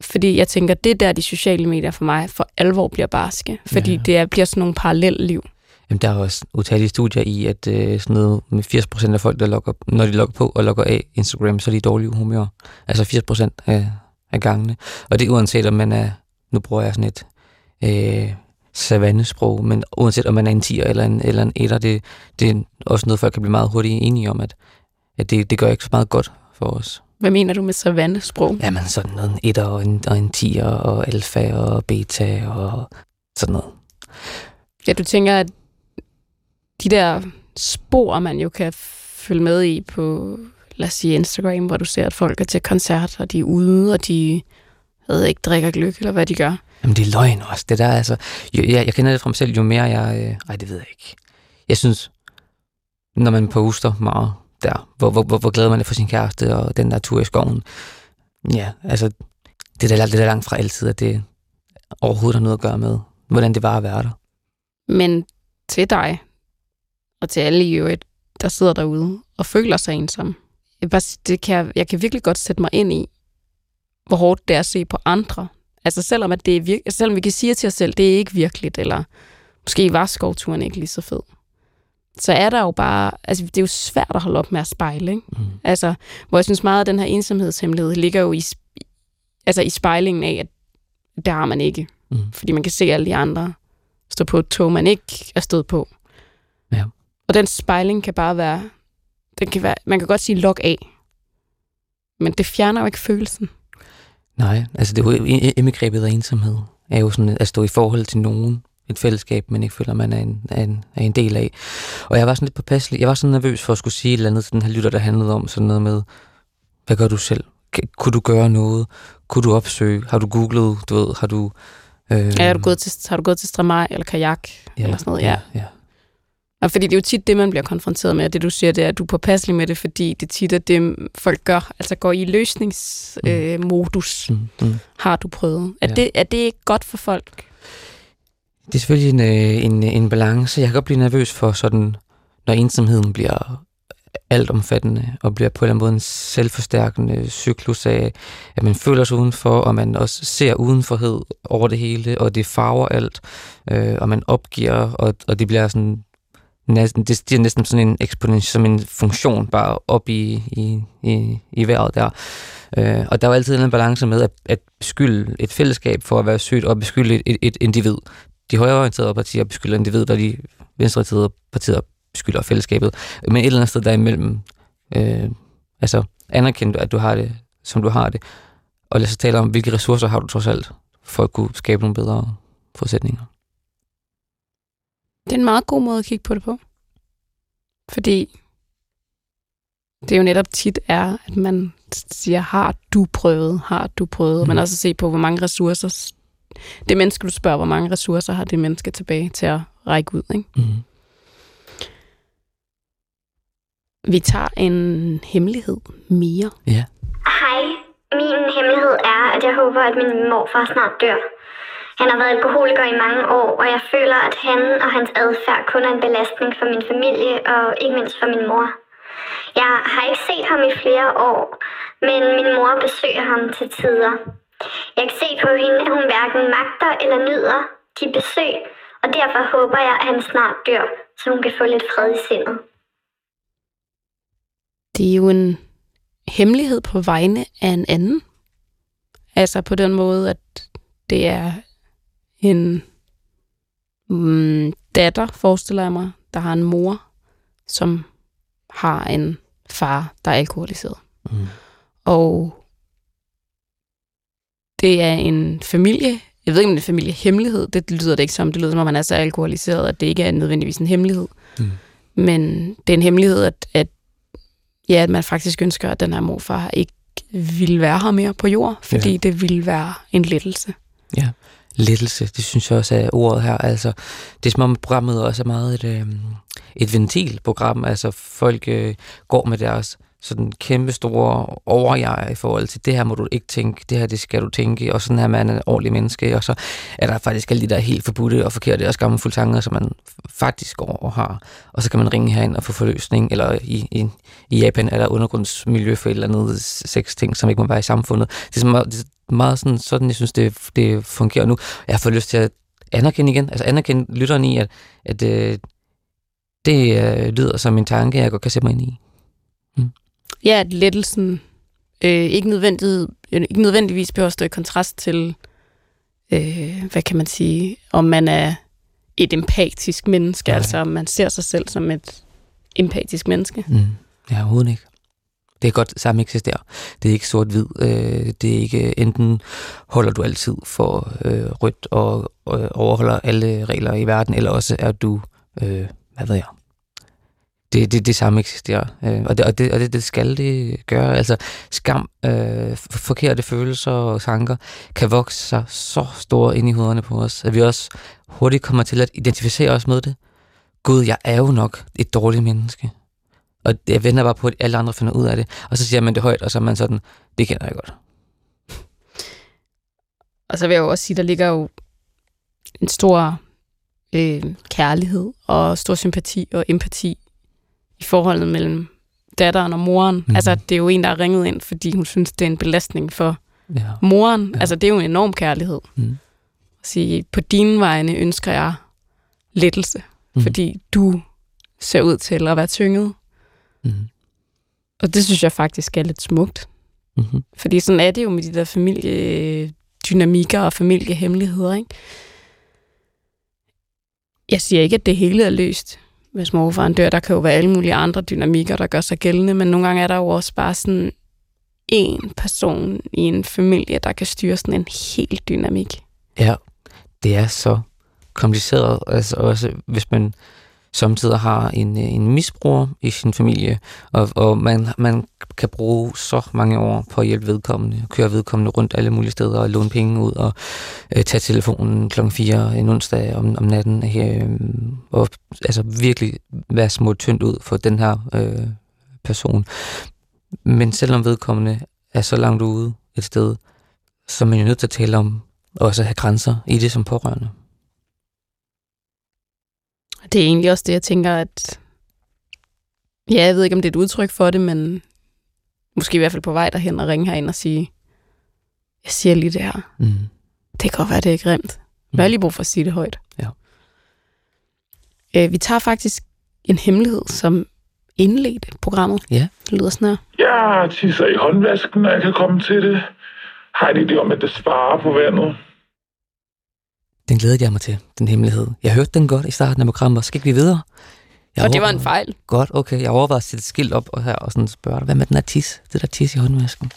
fordi jeg tænker, det er der, de sociale medier for mig for alvor bliver barske. Fordi Ja. det er, bliver sådan nogle parallelliv. Jamen, der er også utallige studier i, at øh, sådan noget med 80% af folk, der logger, når de logger på og logger af Instagram, så er de i dårlig humør. Altså 80% af, af gangene. Og det er uanset om man er, nu bruger jeg sådan et øh, savannesprog, men uanset om man er en 10'er eller en, eller en 1'er, det, det er også noget, folk kan blive meget hurtigt enige om, at, at det, det gør ikke så meget godt for os. Hvad mener du med savannesprog? Jamen sådan noget, en 1'er og en, og en 10'er og alfa og beta og sådan noget. Ja, du tænker, at de der spor, man jo kan følge med i på, lad os sige, Instagram, hvor du ser, at folk er til koncert, og de er ude, og de jeg ved ikke, drikker gløk, eller hvad de gør. Jamen, det er løgn også. Det der, altså, jo, jeg, jeg kender det fra mig selv, jo mere jeg... Øh, ej, det ved jeg ikke. Jeg synes, når man poster meget der, hvor, hvor, hvor, hvor glad man er for sin kæreste, og den der tur i skoven. Ja, altså, det er da, det er da langt fra altid, at det overhovedet har noget at gøre med, hvordan det var at være der. Men til dig, og til alle i øvrigt, der sidder derude og føler sig ensom, jeg, bare, det kan, jeg- jeg kan virkelig godt sætte mig ind i, hvor hårdt det er at se på andre. Altså selvom, at det er vir- altså, selvom vi kan sige til os selv, det er ikke virkeligt, eller måske var skovturen ikke lige så fed, så er der jo bare, altså det er jo svært at holde op med at spejle, ikke? Mm. Altså, hvor jeg synes meget af den her ensomhedshemmelighed ligger jo i, altså i spejlingen af, at der har man ikke. Mm. Fordi man kan se alle de andre stå på et tog, man ikke er stået på. Ja. Og den spejling kan bare være, den kan være, man kan godt sige log af, men det fjerner jo ikke følelsen. Nej, altså det er jo indbegrebet af ensomhed, er jo sådan at stå i forhold til nogen, et fællesskab, man ikke føler, man er en, er en, er en del af. Og jeg var sådan lidt påpasselig, jeg var sådan nervøs for at skulle sige et eller andet til den her lytter, der handlede om sådan noget med, hvad gør du selv? Kunne du gøre noget? Kunne du opsøge? Har du googlet? Du ved, har du... Øh, Ja, har du gået til, har du gået til stramaj eller kajak? eller sådan noget? Ja. ja. Og fordi det er jo tit det, man bliver konfronteret med. Det du siger, det er, at du er påpasselig med det, fordi det tit er det, folk gør. Altså går i løsningsmodus. Øh. Mm, mm. har du prøvet? Er, Ja. det, er det ikke godt for folk? Det er selvfølgelig en, øh, en, en balance. Jeg kan godt blive nervøs for sådan, når ensomheden bliver altomfattende og bliver på en eller anden måde en selvforstærkende cyklus af, at man føler sig udenfor, og man også ser udenforhed over det hele, og det farver alt, øh, og man opgiver, og, og det bliver sådan næsten, det stiger næsten sådan en eksponent, som en funktion bare op i, i, i, i vejret der. Øh, og der er jo altid en balance med at, at beskylde et fællesskab for at være sygt, og beskylde et, et, et individ. De højreorienterede partier beskylder individet, og de venstreorienterede partier beskylder fællesskabet. Men et eller andet sted derimellem, øh, altså anerkend, du, at du har det, som du har det, og lad os tale om, hvilke ressourcer har du trods alt, for at kunne skabe nogle bedre forudsætninger. Det er en meget god måde at kigge på det på. Fordi det jo netop tit er, at man siger, har du prøvet, har du prøvet, mm. men Mhm. også se på, hvor mange ressourcer, det menneske, du spørger, hvor mange ressourcer har det menneske tilbage til at række ud. Ikke? Mm. Vi tager en hemmelighed mere. Ja. Hej, min hemmelighed er, at jeg håber, at min morfar snart dør. Han har været alkoholiker i mange år, og jeg føler, at han og hans adfærd kun er en belastning for min familie og ikke mindst for min mor. Jeg har ikke set ham i flere år, men min mor besøger ham til tider. Jeg kan se på hende, at hun hverken magter eller nyder de besøg, og derfor håber jeg, at han snart dør, så hun kan få lidt fred i sindet. Det er jo en hemmelighed på vegne af en anden. Altså på den måde, at det er en mm, datter, forestiller jeg mig, der har en mor, som har en far, der er alkoholiseret. Mm. Og det er en familie, jeg ved ikke, om det er en familiehemmelighed, det lyder det ikke som, det lyder som om, man er så alkoholiseret, at det ikke er nødvendigvis en hemmelighed. Mm. Men det er en hemmelighed, at, at, ja, at man faktisk ønsker, at den her morfar ikke ville være her mere på jord, fordi ja. det ville være en lettelse. Ja, lettelse, det synes jeg også er ordet her. Altså, det er som om programmet også er meget et, øh, et ventilprogram. Altså, folk øh, går med deres sådan kæmpe store overjeg i forhold til, det her må du ikke tænke, det her det skal du tænke, og sådan her man er en ordentlig menneske, og så er der faktisk alle de der helt forbudte og forkerte og skamfulde tanker, som man faktisk går og har, og så kan man ringe herind og få forløsning, eller i, i, i Japan er der undergrundsmiljø for et eller andet seks ting, som ikke må være i samfundet. Det er, så meget, det er meget sådan, sådan, jeg synes, det, det fungerer nu. Jeg får lyst til at anerkende igen, altså anerkende lytteren i, at, at øh, det øh, lyder som en tanke, jeg godt kan sætte mig ind i. Ja, at lettelsen øh, ikke, nødvendigt, ikke nødvendigvis behøver at stå i kontrast til, øh, hvad kan man sige, om man er et empatisk menneske, Nej. altså om man ser sig selv som et empatisk menneske. Mm. Ja, overhovedet ikke. Det er godt sammen eksisterer. Det er ikke sort-hvid. Øh, det er ikke enten holder du altid for øh, rødt og øh, overholder alle regler i verden, eller også er du, øh, hvad ved jeg, det, det, det samme eksisterer. Øh, og, det, og, det, og det, det skal det gøre. Altså skam, øh, forkerte følelser og tanker kan vokse sig så store ind i hovederne på os, at vi også hurtigt kommer til at identificere os med det. Gud, jeg er jo nok et dårligt menneske. Og jeg venter bare på, at alle andre finder ud af det. Og så siger man det højt, og så er man sådan, det kender jeg godt. Og så vil jeg jo også sige, der ligger jo en stor øh, kærlighed og stor sympati og empati i forholdet mellem datteren og moren. Mm. Altså, det er jo en, der er ringet ind, fordi hun synes, det er en belastning for Ja. moren. Ja. Altså, det er jo en enorm kærlighed. Mm. At sige, på dine vegne ønsker jeg lettelse, mm. fordi du ser ud til at være tynget. Mm. Og det synes jeg faktisk er lidt smukt. Mm-hmm. Fordi sådan er det jo med de der familiedynamikker og familiehemmeligheder, ikke? Jeg siger ikke, at det hele er løst, hvis morfaren dør. Der kan jo være alle mulige andre dynamikker, der gør sig gældende, men nogle gange er der jo også bare sådan en person i en familie, der kan styre sådan en hel dynamik. Ja, det er så kompliceret. Altså også, hvis man samtidig har en, øh, en misbruger i sin familie, og, og man, man kan bruge så mange år på at hjælpe vedkommende, køre vedkommende rundt alle mulige steder og låne penge ud og øh, tage telefonen klokken 4 en onsdag om, om natten, øh, og altså virkelig være små tyndt ud for den her øh, person. Men selvom vedkommende er så langt ude et sted, så er man jo nødt til at tale om også at have grænser i det som pårørende. Det er egentlig også det, jeg tænker, at... Ja, jeg ved ikke, om det er et udtryk for det, men måske i hvert fald på vej derhen og ringe herind og sige, jeg siger lige det her. Mm. Det kan godt være, det er grimt. Men jeg har lige brug for at sige det højt. Ja. Øh, vi tager faktisk en hemmelighed, som indledte programmet. Ja. Det lyder sådan her. Jeg tisser i håndvasken, når jeg kan komme til det. Har en idé om, at det sparer på vandet. Den glædede jeg mig til, den hemmelighed. Jeg hørte den godt i starten af programmet, og så gik vi videre. Jeg Og det var en fejl. Godt, okay. Jeg overvejede at sætte et skilt op og her og sådan spørge dig, hvad med den der tis? Det der tis i håndvasken.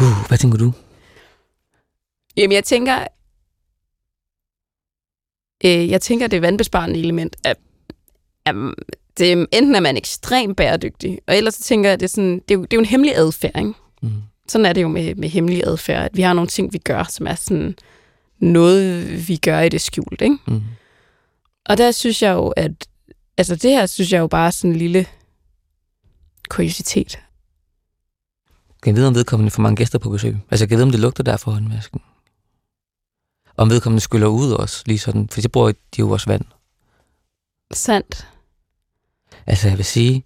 Uh, hvad tænker du? Jamen, jeg tænker, øh, jeg tænker, det er vandbesparende element. At, at det, er- enten er man ekstremt bæredygtig, og ellers så tænker jeg, at det er, sådan, det er, jo, det er jo en hemmelig adfærd, ikke? Mm. Sådan er det jo med, med hemmelig adfærd, at vi har nogle ting, vi gør, som er sådan noget, vi gør i det skjult, ikke? Mm. Og der synes jeg jo, at altså det her synes jeg jo bare er sådan en lille kuriositet. Kan jeg vide, om vedkommende får mange gæster på besøg? Altså, kan jeg vide, om det lugter der for håndvasken? Om vedkommende skyller ud også, lige sådan, for så bruger de jo også vand. Sandt. Altså, jeg vil sige,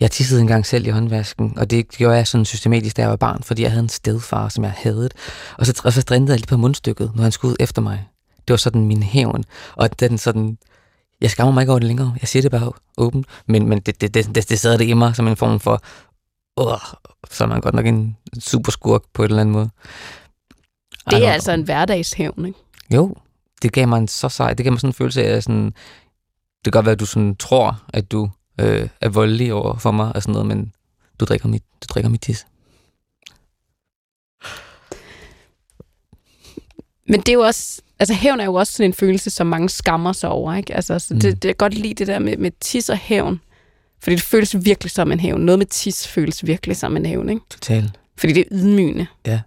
Jeg tissede engang selv i håndvasken, og det gjorde jeg sådan systematisk, da jeg var barn, fordi jeg havde en stedfar, som jeg havde. Og så, og så drindede jeg lidt på mundstykket, når han skulle ud efter mig. Det var sådan min hævn. Og den sådan, jeg skammer mig ikke over det længere. Jeg siger det bare åbent. Men, men det, det, det, det, det sad det i mig som en form for, åh, så er man godt nok en super skurk på et eller andet måde. Det er altså en hverdagshævn, ikke? Jo, det gav mig en så sej, det gav mig sådan en følelse af, sådan, det kan godt være, at du sådan tror, at du øh, er voldelig over for mig og sådan noget, men du drikker mit, du drikker mit tis. Men det er jo også, altså hævn er jo også sådan en følelse, som mange skammer sig over, ikke? Altså, så det, Mm. det er godt lide det der med, med tis og hævn, fordi det føles virkelig som en hævn. Noget med tis føles virkelig som en hævn, ikke? Totalt. Fordi det er ydmygende. Ja.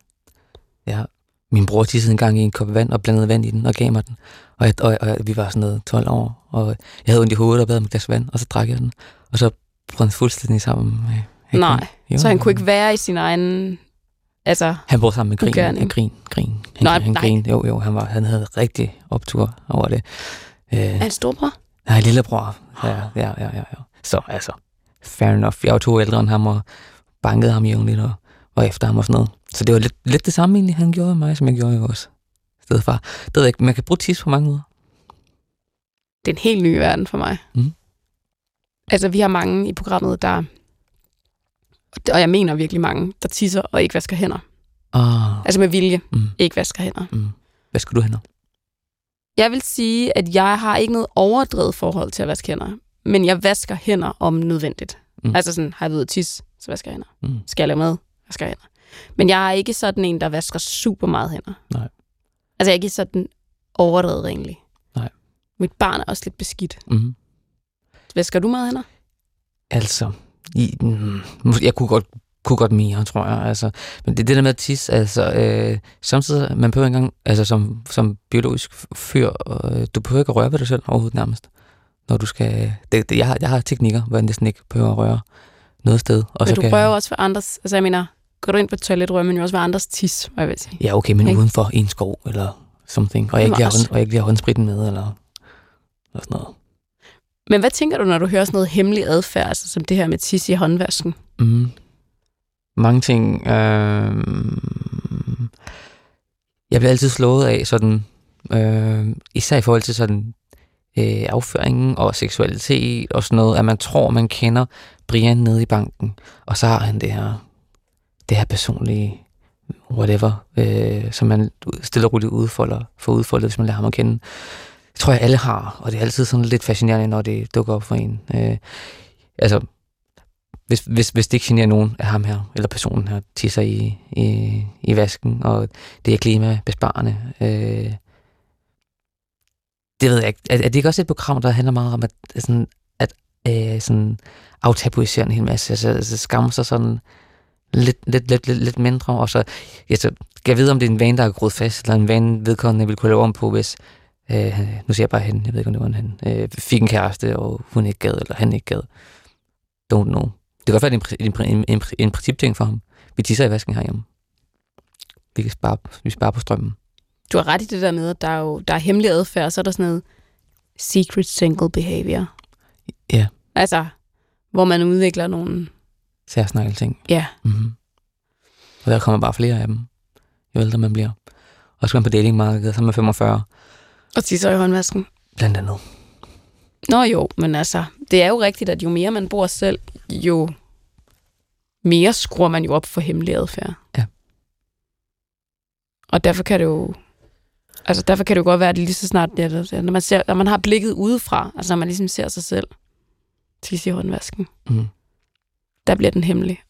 Min bror tissede en gang i en kop vand og blandede vand i den og gav mig den. Og, jeg, og, og vi var sådan noget 12 år, og jeg havde ondt i hovedet og bad om et glas vand, og så drak jeg den. Og så brød han fuldstændig sammen med... Nej. Jo, Så han kunne ikke være i sin egen... Altså, Han brød sammen med grin, Ugerning. han grin, grin. Han, Nej, han nej. grin. Jo, jo, han, var, han havde rigtig optur over det. Øh, er han storbror? nej, lillebror. Ja, ja, ja, ja, ja. Så altså, fair enough. Jeg var to ældre end ham, og bankede ham jævnligt, og var efter ham og sådan noget. Så det var lidt, lidt det samme egentlig, han gjorde med mig, som jeg gjorde i vores stedfar. Det ved jeg ikke, man kan bruge tis på mange måder. Det er en helt ny verden for mig. Mhm. Altså, vi har mange i programmet, der... Og jeg mener virkelig mange, der tisser og ikke vasker hænder. Ah, Altså med vilje, mm, ikke vasker hænder. mm. Hvad skal du hen? Jeg vil sige, at jeg har ikke noget overdrevet forhold til at vaske hænder. Men jeg vasker hænder om nødvendigt. Mm. Mm. Altså sådan, har jeg at tisse, så vasker jeg hænder. Mm. Skal jeg lave mad, vasker jeg hænder. Men jeg er ikke sådan en, der vasker super meget hænder. Nej. Altså jeg er ikke sådan overdrevet egentlig. Nej. Mit barn er også lidt beskidt. Mm. Vasker du meget hænder? Altså, i, mm, jeg kunne godt, kunne godt mere, tror jeg. Altså, men det, det der med at tisse, altså, øh, samtidig, man behøver ikke engang, altså som, som biologisk fyr, øh, du behøver ikke at røre ved dig selv overhovedet nærmest. Når du skal, det, det, jeg, har, jeg har teknikker, hvor jeg næsten ikke behøver at røre noget sted. Og Men du kan, rører også ved andres... Altså jeg mener, går du ind på et toilet, rører man jo også ved andres tis, hvad jeg vil sige. Ja, okay, men Ikke? udenfor en skov, eller something, og jeg ikke lige hånd, og jeg ikke lige har håndspritten med, eller, eller sådan noget. Men hvad tænker du, når du hører sådan noget hemmelig adfærd, altså som det her med tis i håndvasken? Mm. Mange ting. Øh, jeg bliver altid slået af sådan, øh, især i forhold til sådan øh, afføringen og seksualitet og sådan noget, at man tror, man kender Brian nede i banken, og så har han det her, det her personlige whatever, øh, som man stille og roligt udfolder, får udfoldet, hvis man lærer ham at kende. Det tror jeg, alle har, og det er altid sådan lidt fascinerende, når det dukker op for en. Øh, altså, hvis, hvis, hvis det ikke generer nogen af ham her, eller personen her, tisser i, i, i vasken, og det er klimabesparende. Øh, det ved jeg ikke. Er, er det ikke også et program, der handler meget om at, sådan, at øh, sådan aftabuisere en hel masse, altså, altså skamme sig sådan lidt, lidt, lidt, lidt, lidt mindre, og så altså, skal jeg vide, om det er en vane, der er groet fast, eller en vane, vedkommende vil kunne lave om på, hvis, øh, nu siger jeg bare hende, jeg ved ikke, om det var han, øh, fik en kæreste, og hun ikke gad, eller han ikke gad. Don't know. Det kan godt være, det er en, en, en, en, en principting for ham. Vi tisser i vasken herhjemme. Vi kan spare, vi sparer på strømmen. Du har ret i det der med, at der er jo der er hemmelig adfærd, og så er der sådan noget secret single behavior. Ja. Altså, hvor man udvikler nogle... Særsnakkel ting. Ja, Mm-hmm. Og der kommer bare flere af dem, jo ældre man bliver. Og så man på datingmarkedet, så er man 45, og tisser i håndvasken. blandt andet. Nå jo, men altså, det er jo rigtigt, at jo mere man bor selv, jo mere skruer man jo op for hemmelig adfærd. Ja. Og derfor kan det jo... Altså, derfor kan det jo godt være, at det lige så snart, er, når man, ser, når man har blikket udefra, altså når man ligesom ser sig selv tisse i håndvasken, Mm. Der bliver den hemmelig.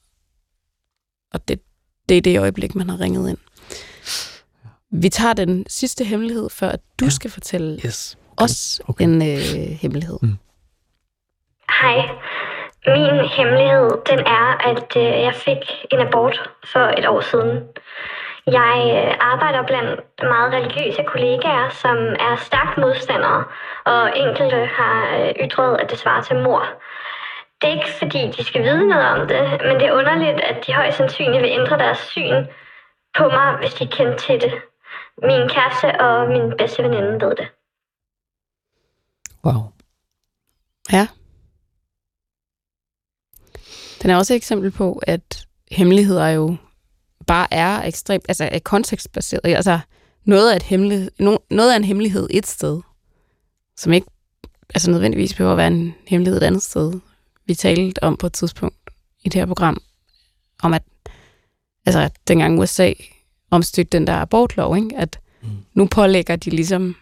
Og det, det er det øjeblik, man har ringet ind. Vi tager den sidste hemmelighed, før at du Ja. skal fortælle Yes. os Okay. en øh, hemmelighed. Hej. Min hemmelighed, den er, at øh, jeg fik en abort for et år siden. Jeg øh, arbejder blandt meget religiøse kollegaer, som er stærkt modstandere, og enkelte har øh, ytret, at det svarer til mor. Det er ikke fordi, de skal vide noget om det, men det er underligt, at de højst sandsynligt vil ændre deres syn på mig, hvis de kendte til det. Min kæreste og min bedste veninde ved det. Wow. Ja. Den er også et eksempel på, at hemmeligheder jo bare er ekstremt, altså er kontekstbaseret. Altså noget af, et hemmelig, noget af en hemmelighed et sted, som ikke altså nødvendigvis behøver at være en hemmelighed et andet sted. Vi talte om på et tidspunkt i det her program, om at, altså, at dengang USA omstødte den der abortlov, ikke? at mm. nu pålægger de ligesom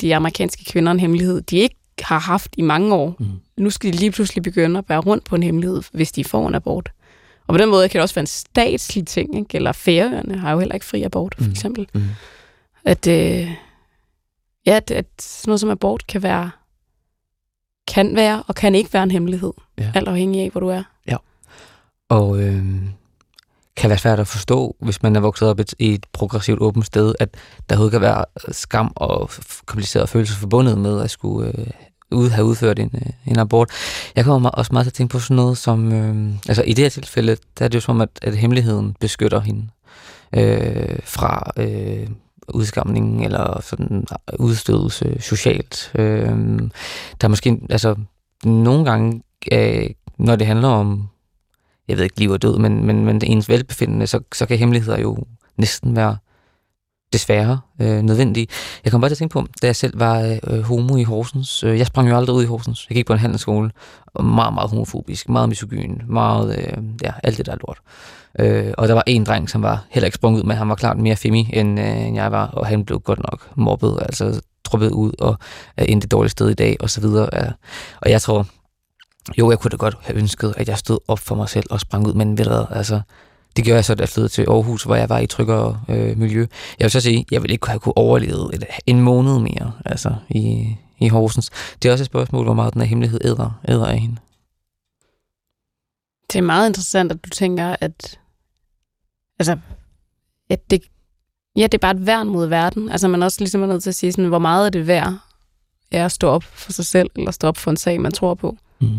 de amerikanske kvinder en hemmelighed, de ikke har haft i mange år. Mm. Nu skal de lige pludselig begynde at bære rundt på en hemmelighed, hvis de får en abort. Og på den måde kan det også være en statslig ting, ikke? eller færøerne har jo heller ikke fri abort, for mm. eksempel. Mm. At, øh, ja, at, at sådan noget som abort kan være kan være og kan ikke være en hemmelighed. Ja. Alt afhængig af, hvor du er. Ja. Og øh, kan være svært at forstå, hvis man er vokset op i et progressivt åbent sted, at der overhovedet kan være skam og komplicerede følelser forbundet med at skulle øh, ud, have udført en, øh, en abort. Jeg kommer også meget til at tænke på sådan noget som, øh, altså i det her tilfælde, der er det jo som om, at, at hemmeligheden beskytter hende øh, fra øh, udskamning eller sådan øh, udstødelse socialt. Øh, der er måske, altså nogle gange, øh, når det handler om, jeg ved ikke liv og død, men, men, men ens velbefindende, så, så kan hemmeligheder jo næsten være desværre øh, nødvendige. Jeg kom bare til at tænke på, da jeg selv var øh, homo i Horsens. Øh, jeg sprang jo aldrig ud i Horsens. Jeg gik på en handelsskole. Og meget, meget homofobisk, meget misogyn, meget, øh, ja, alt det der lort. Øh, og der var en dreng, som var heller ikke sprunget ud, men han var klart mere femi, end, øh, end jeg var, og han blev godt nok mobbet, altså droppet ud og er øh, det dårlige sted i dag, og så videre. Ja. Og jeg tror, jo, jeg kunne da godt have ønsket, at jeg stod op for mig selv og sprang ud, men ved du hvad, altså, det gjorde jeg så, da jeg flyttede til Aarhus, hvor jeg var i tryggere øh, miljø. Jeg vil så sige, jeg ville ikke have kunne overleve et, en måned mere altså, i, i Horsens. Det er også et spørgsmål, hvor meget den her hemmelighed æder, æder af hende. Det er meget interessant, at du tænker, at, altså, at det, ja, det er bare et værn mod verden. Altså man også ligesom er nødt til at sige, sådan, hvor meget er det værd er at stå op for sig selv, eller stå op for en sag, man tror på. Mm.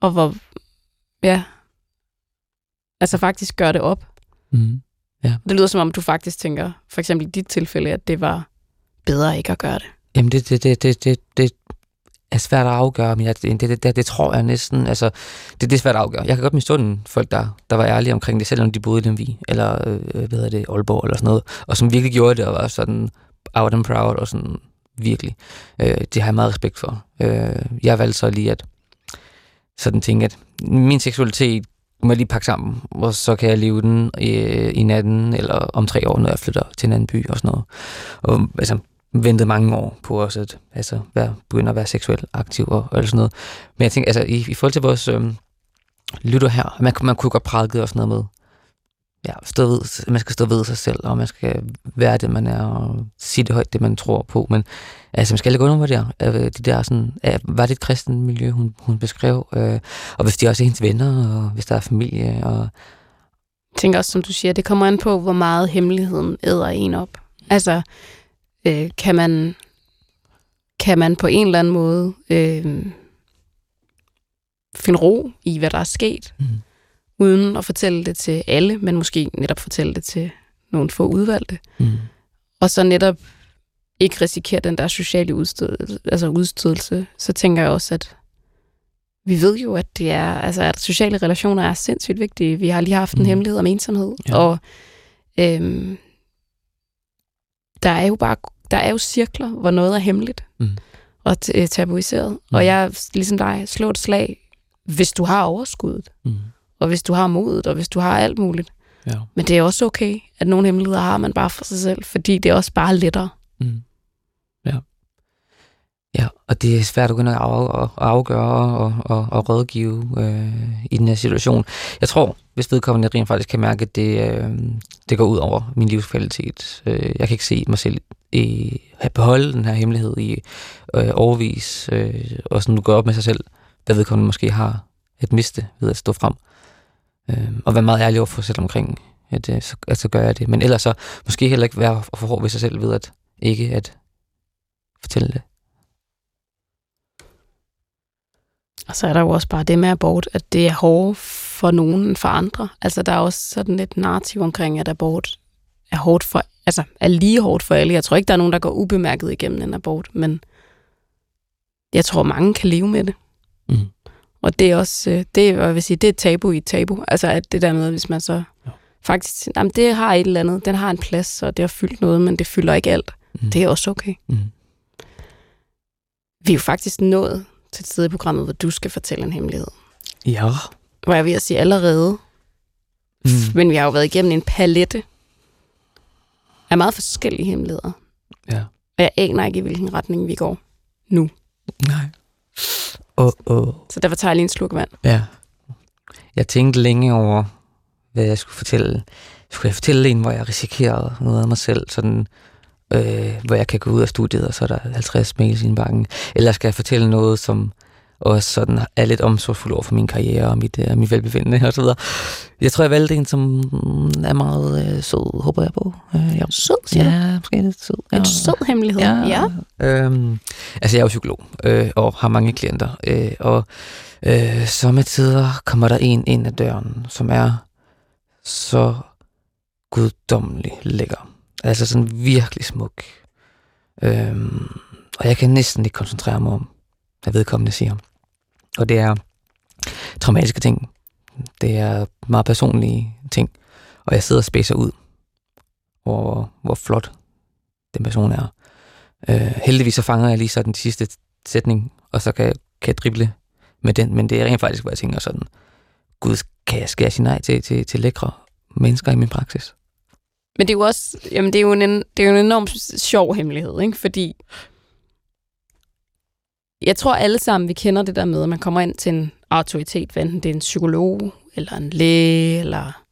Og hvor, ja, Altså faktisk gøre det op. Mm. Ja. Det lyder som om, du faktisk tænker, for eksempel i dit tilfælde, at det var bedre ikke at gøre det. Jamen, det, det, det, det, det, det er svært at afgøre, men jeg, det, det, det, det tror jeg næsten, altså, det, det er svært at afgøre. Jeg kan godt misunde folk, der, der var ærlige omkring det, selvom de boede i vi eller øh, hvad hedder det, Aalborg eller sådan noget, og som virkelig gjorde det, og var sådan out and proud, og sådan virkelig. Øh, det har jeg meget respekt for. Øh, jeg valgte så lige at sådan tænke, at min seksualitet må jeg lige pakke sammen, og så kan jeg leve den i, i natten, eller om tre år, når jeg flytter til en anden by og sådan noget. Og altså, ventet mange år på også at altså, være, begynde at være seksuelt aktiv og, og sådan noget. Men jeg tænker, altså, i, i forhold til vores øh, lytter her, man, man kunne godt prædike og sådan noget med, ja, stå ved, man skal stå ved sig selv, og man skal være det, man er, og sige det højt, det man tror på. Men altså, man skal ikke under der. De der sådan, var det et kristen miljø, hun, hun beskrev? Øh, og hvis de også er hendes venner, og hvis der er familie. Og... Jeg tænker også, som du siger, det kommer an på, hvor meget hemmeligheden æder en op. Altså, øh, kan man kan man på en eller anden måde øh, finde ro i, hvad der er sket, mm uden at fortælle det til alle, men måske netop fortælle det til nogle få udvalgte. Mm. Og så netop ikke risikere den der sociale udstødelse, altså udstødelse, så tænker jeg også, at vi ved jo, at det er, altså, at sociale relationer er sindssygt vigtige. Vi har lige haft en mm. hemmelighed om ensomhed, ja. og øhm, der er jo bare der er jo cirkler, hvor noget er hemmeligt mm. og tabuiseret. Mm. Og jeg, ligesom dig, slår et slag, hvis du har overskuddet. Mm og hvis du har modet, og hvis du har alt muligt. Ja. Men det er også okay, at nogle hemmeligheder har man bare for sig selv, fordi det er også bare lettere. Mm. Ja. Ja, og det er svært at gå at afgøre og, og, og rådgive øh, i den her situation. Jeg tror, hvis vedkommende rent faktisk kan mærke, at det, øh, det går ud over min livskvalitet. Øh, jeg kan ikke se mig selv i, at beholde den her hemmelighed i øh, overvis, øh, og sådan gå op med sig selv, hvad vedkommende måske har et miste ved at stå frem. Øh, og være meget ærlig over for sig selv omkring, at, øh, så, at så gør jeg det. Men ellers så måske heller ikke være for hård ved sig selv ved at ikke at fortælle det. Og så er der jo også bare det med abort, at det er hårdt for nogen end for andre. Altså der er også sådan et narrativ omkring, at abort er hårdt for, altså er lige hårdt for alle. Jeg tror ikke, der er nogen, der går ubemærket igennem en abort, men jeg tror, mange kan leve med det. Og det er også, øh, det, jeg vil sige, det er et tabu i et tabu. Altså at det der med, hvis man så Ja. faktisk, jamen det har et eller andet, den har en plads, og det har fyldt noget, men det fylder ikke alt. Mm. Det er også okay. Mm. Vi er jo faktisk nået til et sted i programmet, hvor du skal fortælle en hemmelighed. Ja. Hvor jeg vil at sige allerede, Mm. men vi har jo været igennem en palette af meget forskellige hemmeligheder. Ja. Og jeg aner ikke, i hvilken retning vi går nu. Nej. Åh, oh. Så derfor tager jeg lige en slurk vand. Ja. Jeg tænkte længe over, hvad jeg skulle fortælle. Skulle jeg fortælle en, hvor jeg risikerede noget af mig selv, sådan, øh, hvor jeg kan gå ud af studiet, og så er der 50 mails i bakken? Eller skal jeg fortælle noget, som også sådan er lidt omsorgsfuld over for min karriere og mit, øh, mit velbefindende og så videre. Jeg tror, jeg valgte en, som er meget øh, sød, håber jeg på. Øh, ja. Sød, siger du? Ja, måske lidt sød. Ja. En sød hemmelighed. Ja. ja. Øhm, altså, jeg er jo psykolog, øh, og har mange klienter, øh, og øh, sommetider kommer der en ind ad døren, som er så guddommelig lækker. Altså sådan virkelig smuk. Øhm, og jeg kan næsten ikke koncentrere mig om, hvad vedkommende siger. Og det er traumatiske ting. Det er meget personlige ting. Og jeg sidder og spæser ud over, hvor flot den person er. Øh, heldigvis så fanger jeg lige sådan den sidste sætning, og så kan jeg, kan jeg drible med den, men det er rent faktisk, hvor jeg tænker sådan, gud, kan jeg, skal jeg sige nej til, til, til lækre mennesker i min praksis? Men det er jo også, jamen det er jo en, det er jo en enormt sjov hemmelighed, ikke? Fordi jeg tror alle sammen, vi kender det der med, at man kommer ind til en autoritet, hvad enten det er en psykolog, eller en læge, eller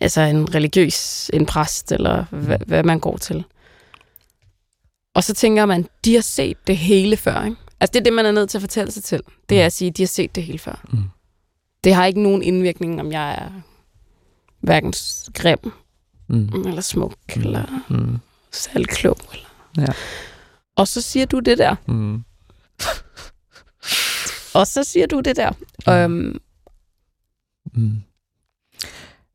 altså en religiøs, en præst, eller hvad, hvad man går til. Og så tænker man, de har set det hele før, ikke? Altså det er det, man er nødt til at fortælle sig til. Det er at sige, de har set det hele før. Mm. Det har ikke nogen indvirkning, om jeg er hverken grim, Mm. eller smuk, Mm. eller Mm. særlig klog. Eller. Ja. Og så siger du det der. Mm. Og så siger du det der. Øhm, Mm.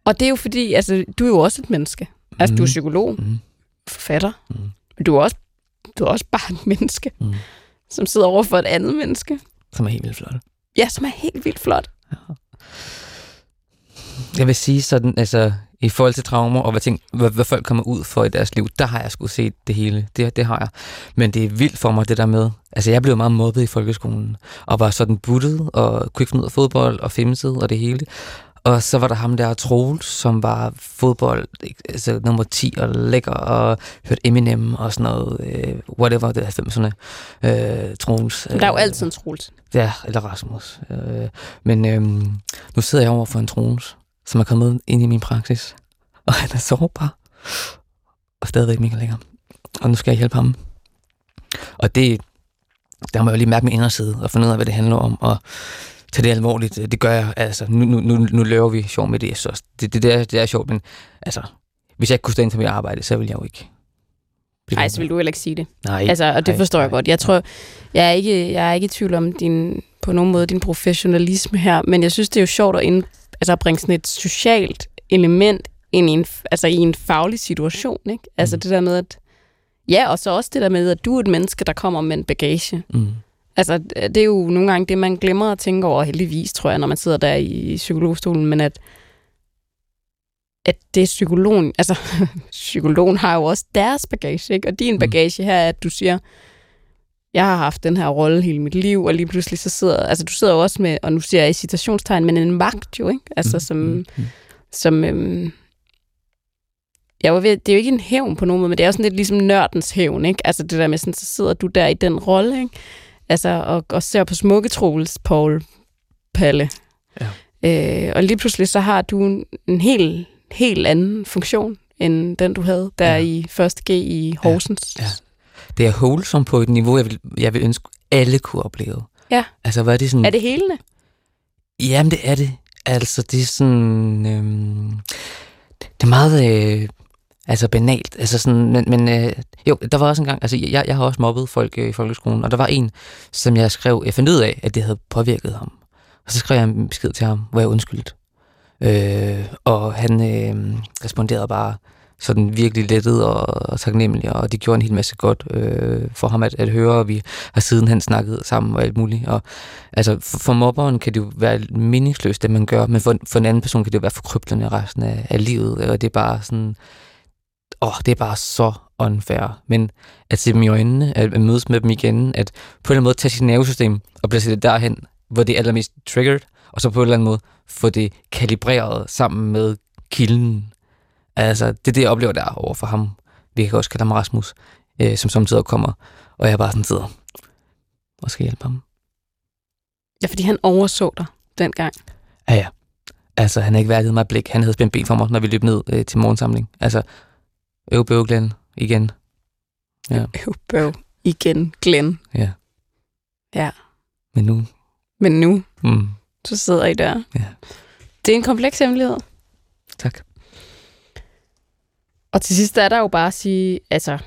og det er jo fordi, altså, du er jo også et menneske. Altså, du er Mm. psykolog, Mm. forfatter. Mm. Men du er også, du er også bare et menneske, Mm. som sidder over for et andet menneske. Som er helt vildt flot. Ja, som er helt vildt flot. Jeg vil sige sådan, altså i forhold til traumer og hvad, ting, hvad, hvad folk kommer ud for i deres liv, der har jeg sgu set det hele. Det, det har jeg. Men det er vildt for mig, det der med. Altså jeg blev meget mobbet i folkeskolen, og var sådan buttet, og kunne ikke finde ud af fodbold, og femset, og det hele. Og så var der ham der, Troels, som var fodbold, altså nummer 10 og lækker, og hørte Eminem og sådan noget, øh, whatever, det er 90'erne. Øh, Troels. Men der er jo øh, altid en Troels. Ja, eller Rasmus. Øh, men øhm, nu sidder jeg over for en Troels, som er kommet ind i min praksis. Og han er sårbar. Og stadigvæk mega lækker. Og nu skal jeg hjælpe ham. Og det, der må jeg jo lige mærke min inderside og finde ud af, hvad det handler om. Og tage det alvorligt. Det gør jeg. Altså, nu, nu, nu, nu laver vi sjov med det. Så det, det, det, er, det er sjovt, men altså, hvis jeg ikke kunne stå ind til mit arbejde, så ville jeg jo ikke. Nej, så vil du heller ikke sige det. Nej. Altså, og det nej, forstår jeg nej. godt. Jeg tror, jeg er ikke, jeg er ikke i tvivl om din, på nogen måde din professionalisme her, men jeg synes, det er jo sjovt at, ind, altså at bringe sådan et socialt element ind i en, altså i en faglig situation. Ikke? Altså Mm. det der med, at Ja, og så også det der med, at du er et menneske, der kommer med en bagage. Mm. Altså, det er jo nogle gange det, man glemmer at tænke over, heldigvis, tror jeg, når man sidder der i psykologstolen, men at, at det er psykologen, altså, psykologen har jo også deres bagage, ikke? Og din bagage her er, at du siger, jeg har haft den her rolle hele mit liv, og lige pludselig så sidder, altså du sidder jo også med, og nu siger jeg i citationstegn, men en magt jo, ikke? Altså, som, mm. som øhm, jeg var ved, det er jo ikke en hævn på nogen måde, men det er jo sådan lidt ligesom nørdens hævn, ikke? Altså det der med sådan, så sidder du der i den rolle, ikke? Altså, og, og ser på smukke Troels, Paul, Palle. Ja. Øh, og lige pludselig så har du en, en helt, helt anden funktion, end den du havde der Ja. i 1. G i Horsens. Ja. Det er wholesome på et niveau, jeg vil, jeg vil ønske, alle kunne opleve. Ja. Altså, hvad er det sådan... Er det helende? Jamen, det er det. Altså, det er sådan... Øhm, det er meget... Øh, altså, banalt. Altså sådan, men, men øh, jo, der var også en gang... Altså, jeg, jeg har også mobbet folk øh, i folkeskolen, og der var en, som jeg skrev... Jeg fandt ud af, at det havde påvirket ham. Og så skrev jeg en besked til ham, hvor jeg undskyldte. Øh, og han øh, responderede bare sådan virkelig lettet og, og taknemmelig, og det gjorde en hel masse godt øh, for ham at, at høre, og vi har sidenhen snakket sammen og alt muligt. Og, altså, for, for mobberen kan det jo være meningsløst, det man gør, men for, for en anden person kan det jo være forkryblende resten af, af livet, og det er bare sådan, åh, det er bare så unfair. Men at se dem i øjnene, at mødes med dem igen, at på en eller anden måde tage sit nervesystem og placere det derhen, hvor det er allermest triggered, og så på en eller anden måde få det kalibreret sammen med kilden. Altså, det er det, jeg oplever der over for ham. Vi kan også kalde ham Rasmus, øh, som samtidig kommer, og jeg bare sådan sidder og skal hjælpe ham. Ja, fordi han overså dig dengang. Ja, ja. Altså, han har ikke værdigt mig blik. Han havde spændt ben for mig, når vi løb ned øh, til morgensamling. Altså, øv, bøv, Glenn, igen. Ja. Øv, bøv, igen, Glenn. Ja. Ja. Men nu... Men nu, Mm, så sidder I der. Ja. Det er en kompleks hemmelighed. tak. Og til sidst er der jo bare at sige, altså,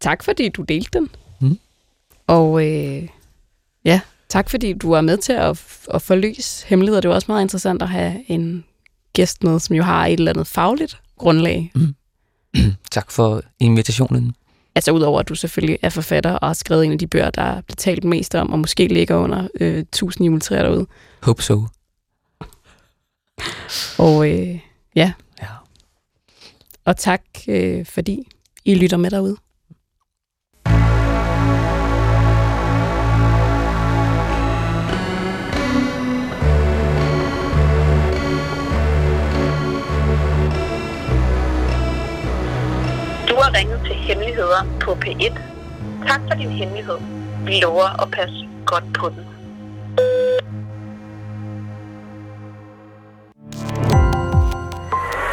tak fordi du delte den. Mm. Og øh, ja, tak fordi du er med til at, at forløse hemmeligheder. Det er jo også meget interessant at have en gæst med, som jo har et eller andet fagligt grundlag. tak for invitationen. Altså udover at du selvfølgelig er forfatter og har skrevet en af de bøger, der er talt mest om, og måske ligger under øh, 1000 juletræer derude. Hope so. Og øh, Ja og tak øh, fordi I lytter med derude. Du har ringet til Hemmeligheder på P1. Tak for din hemmelighed. Vi lover at passe godt på den.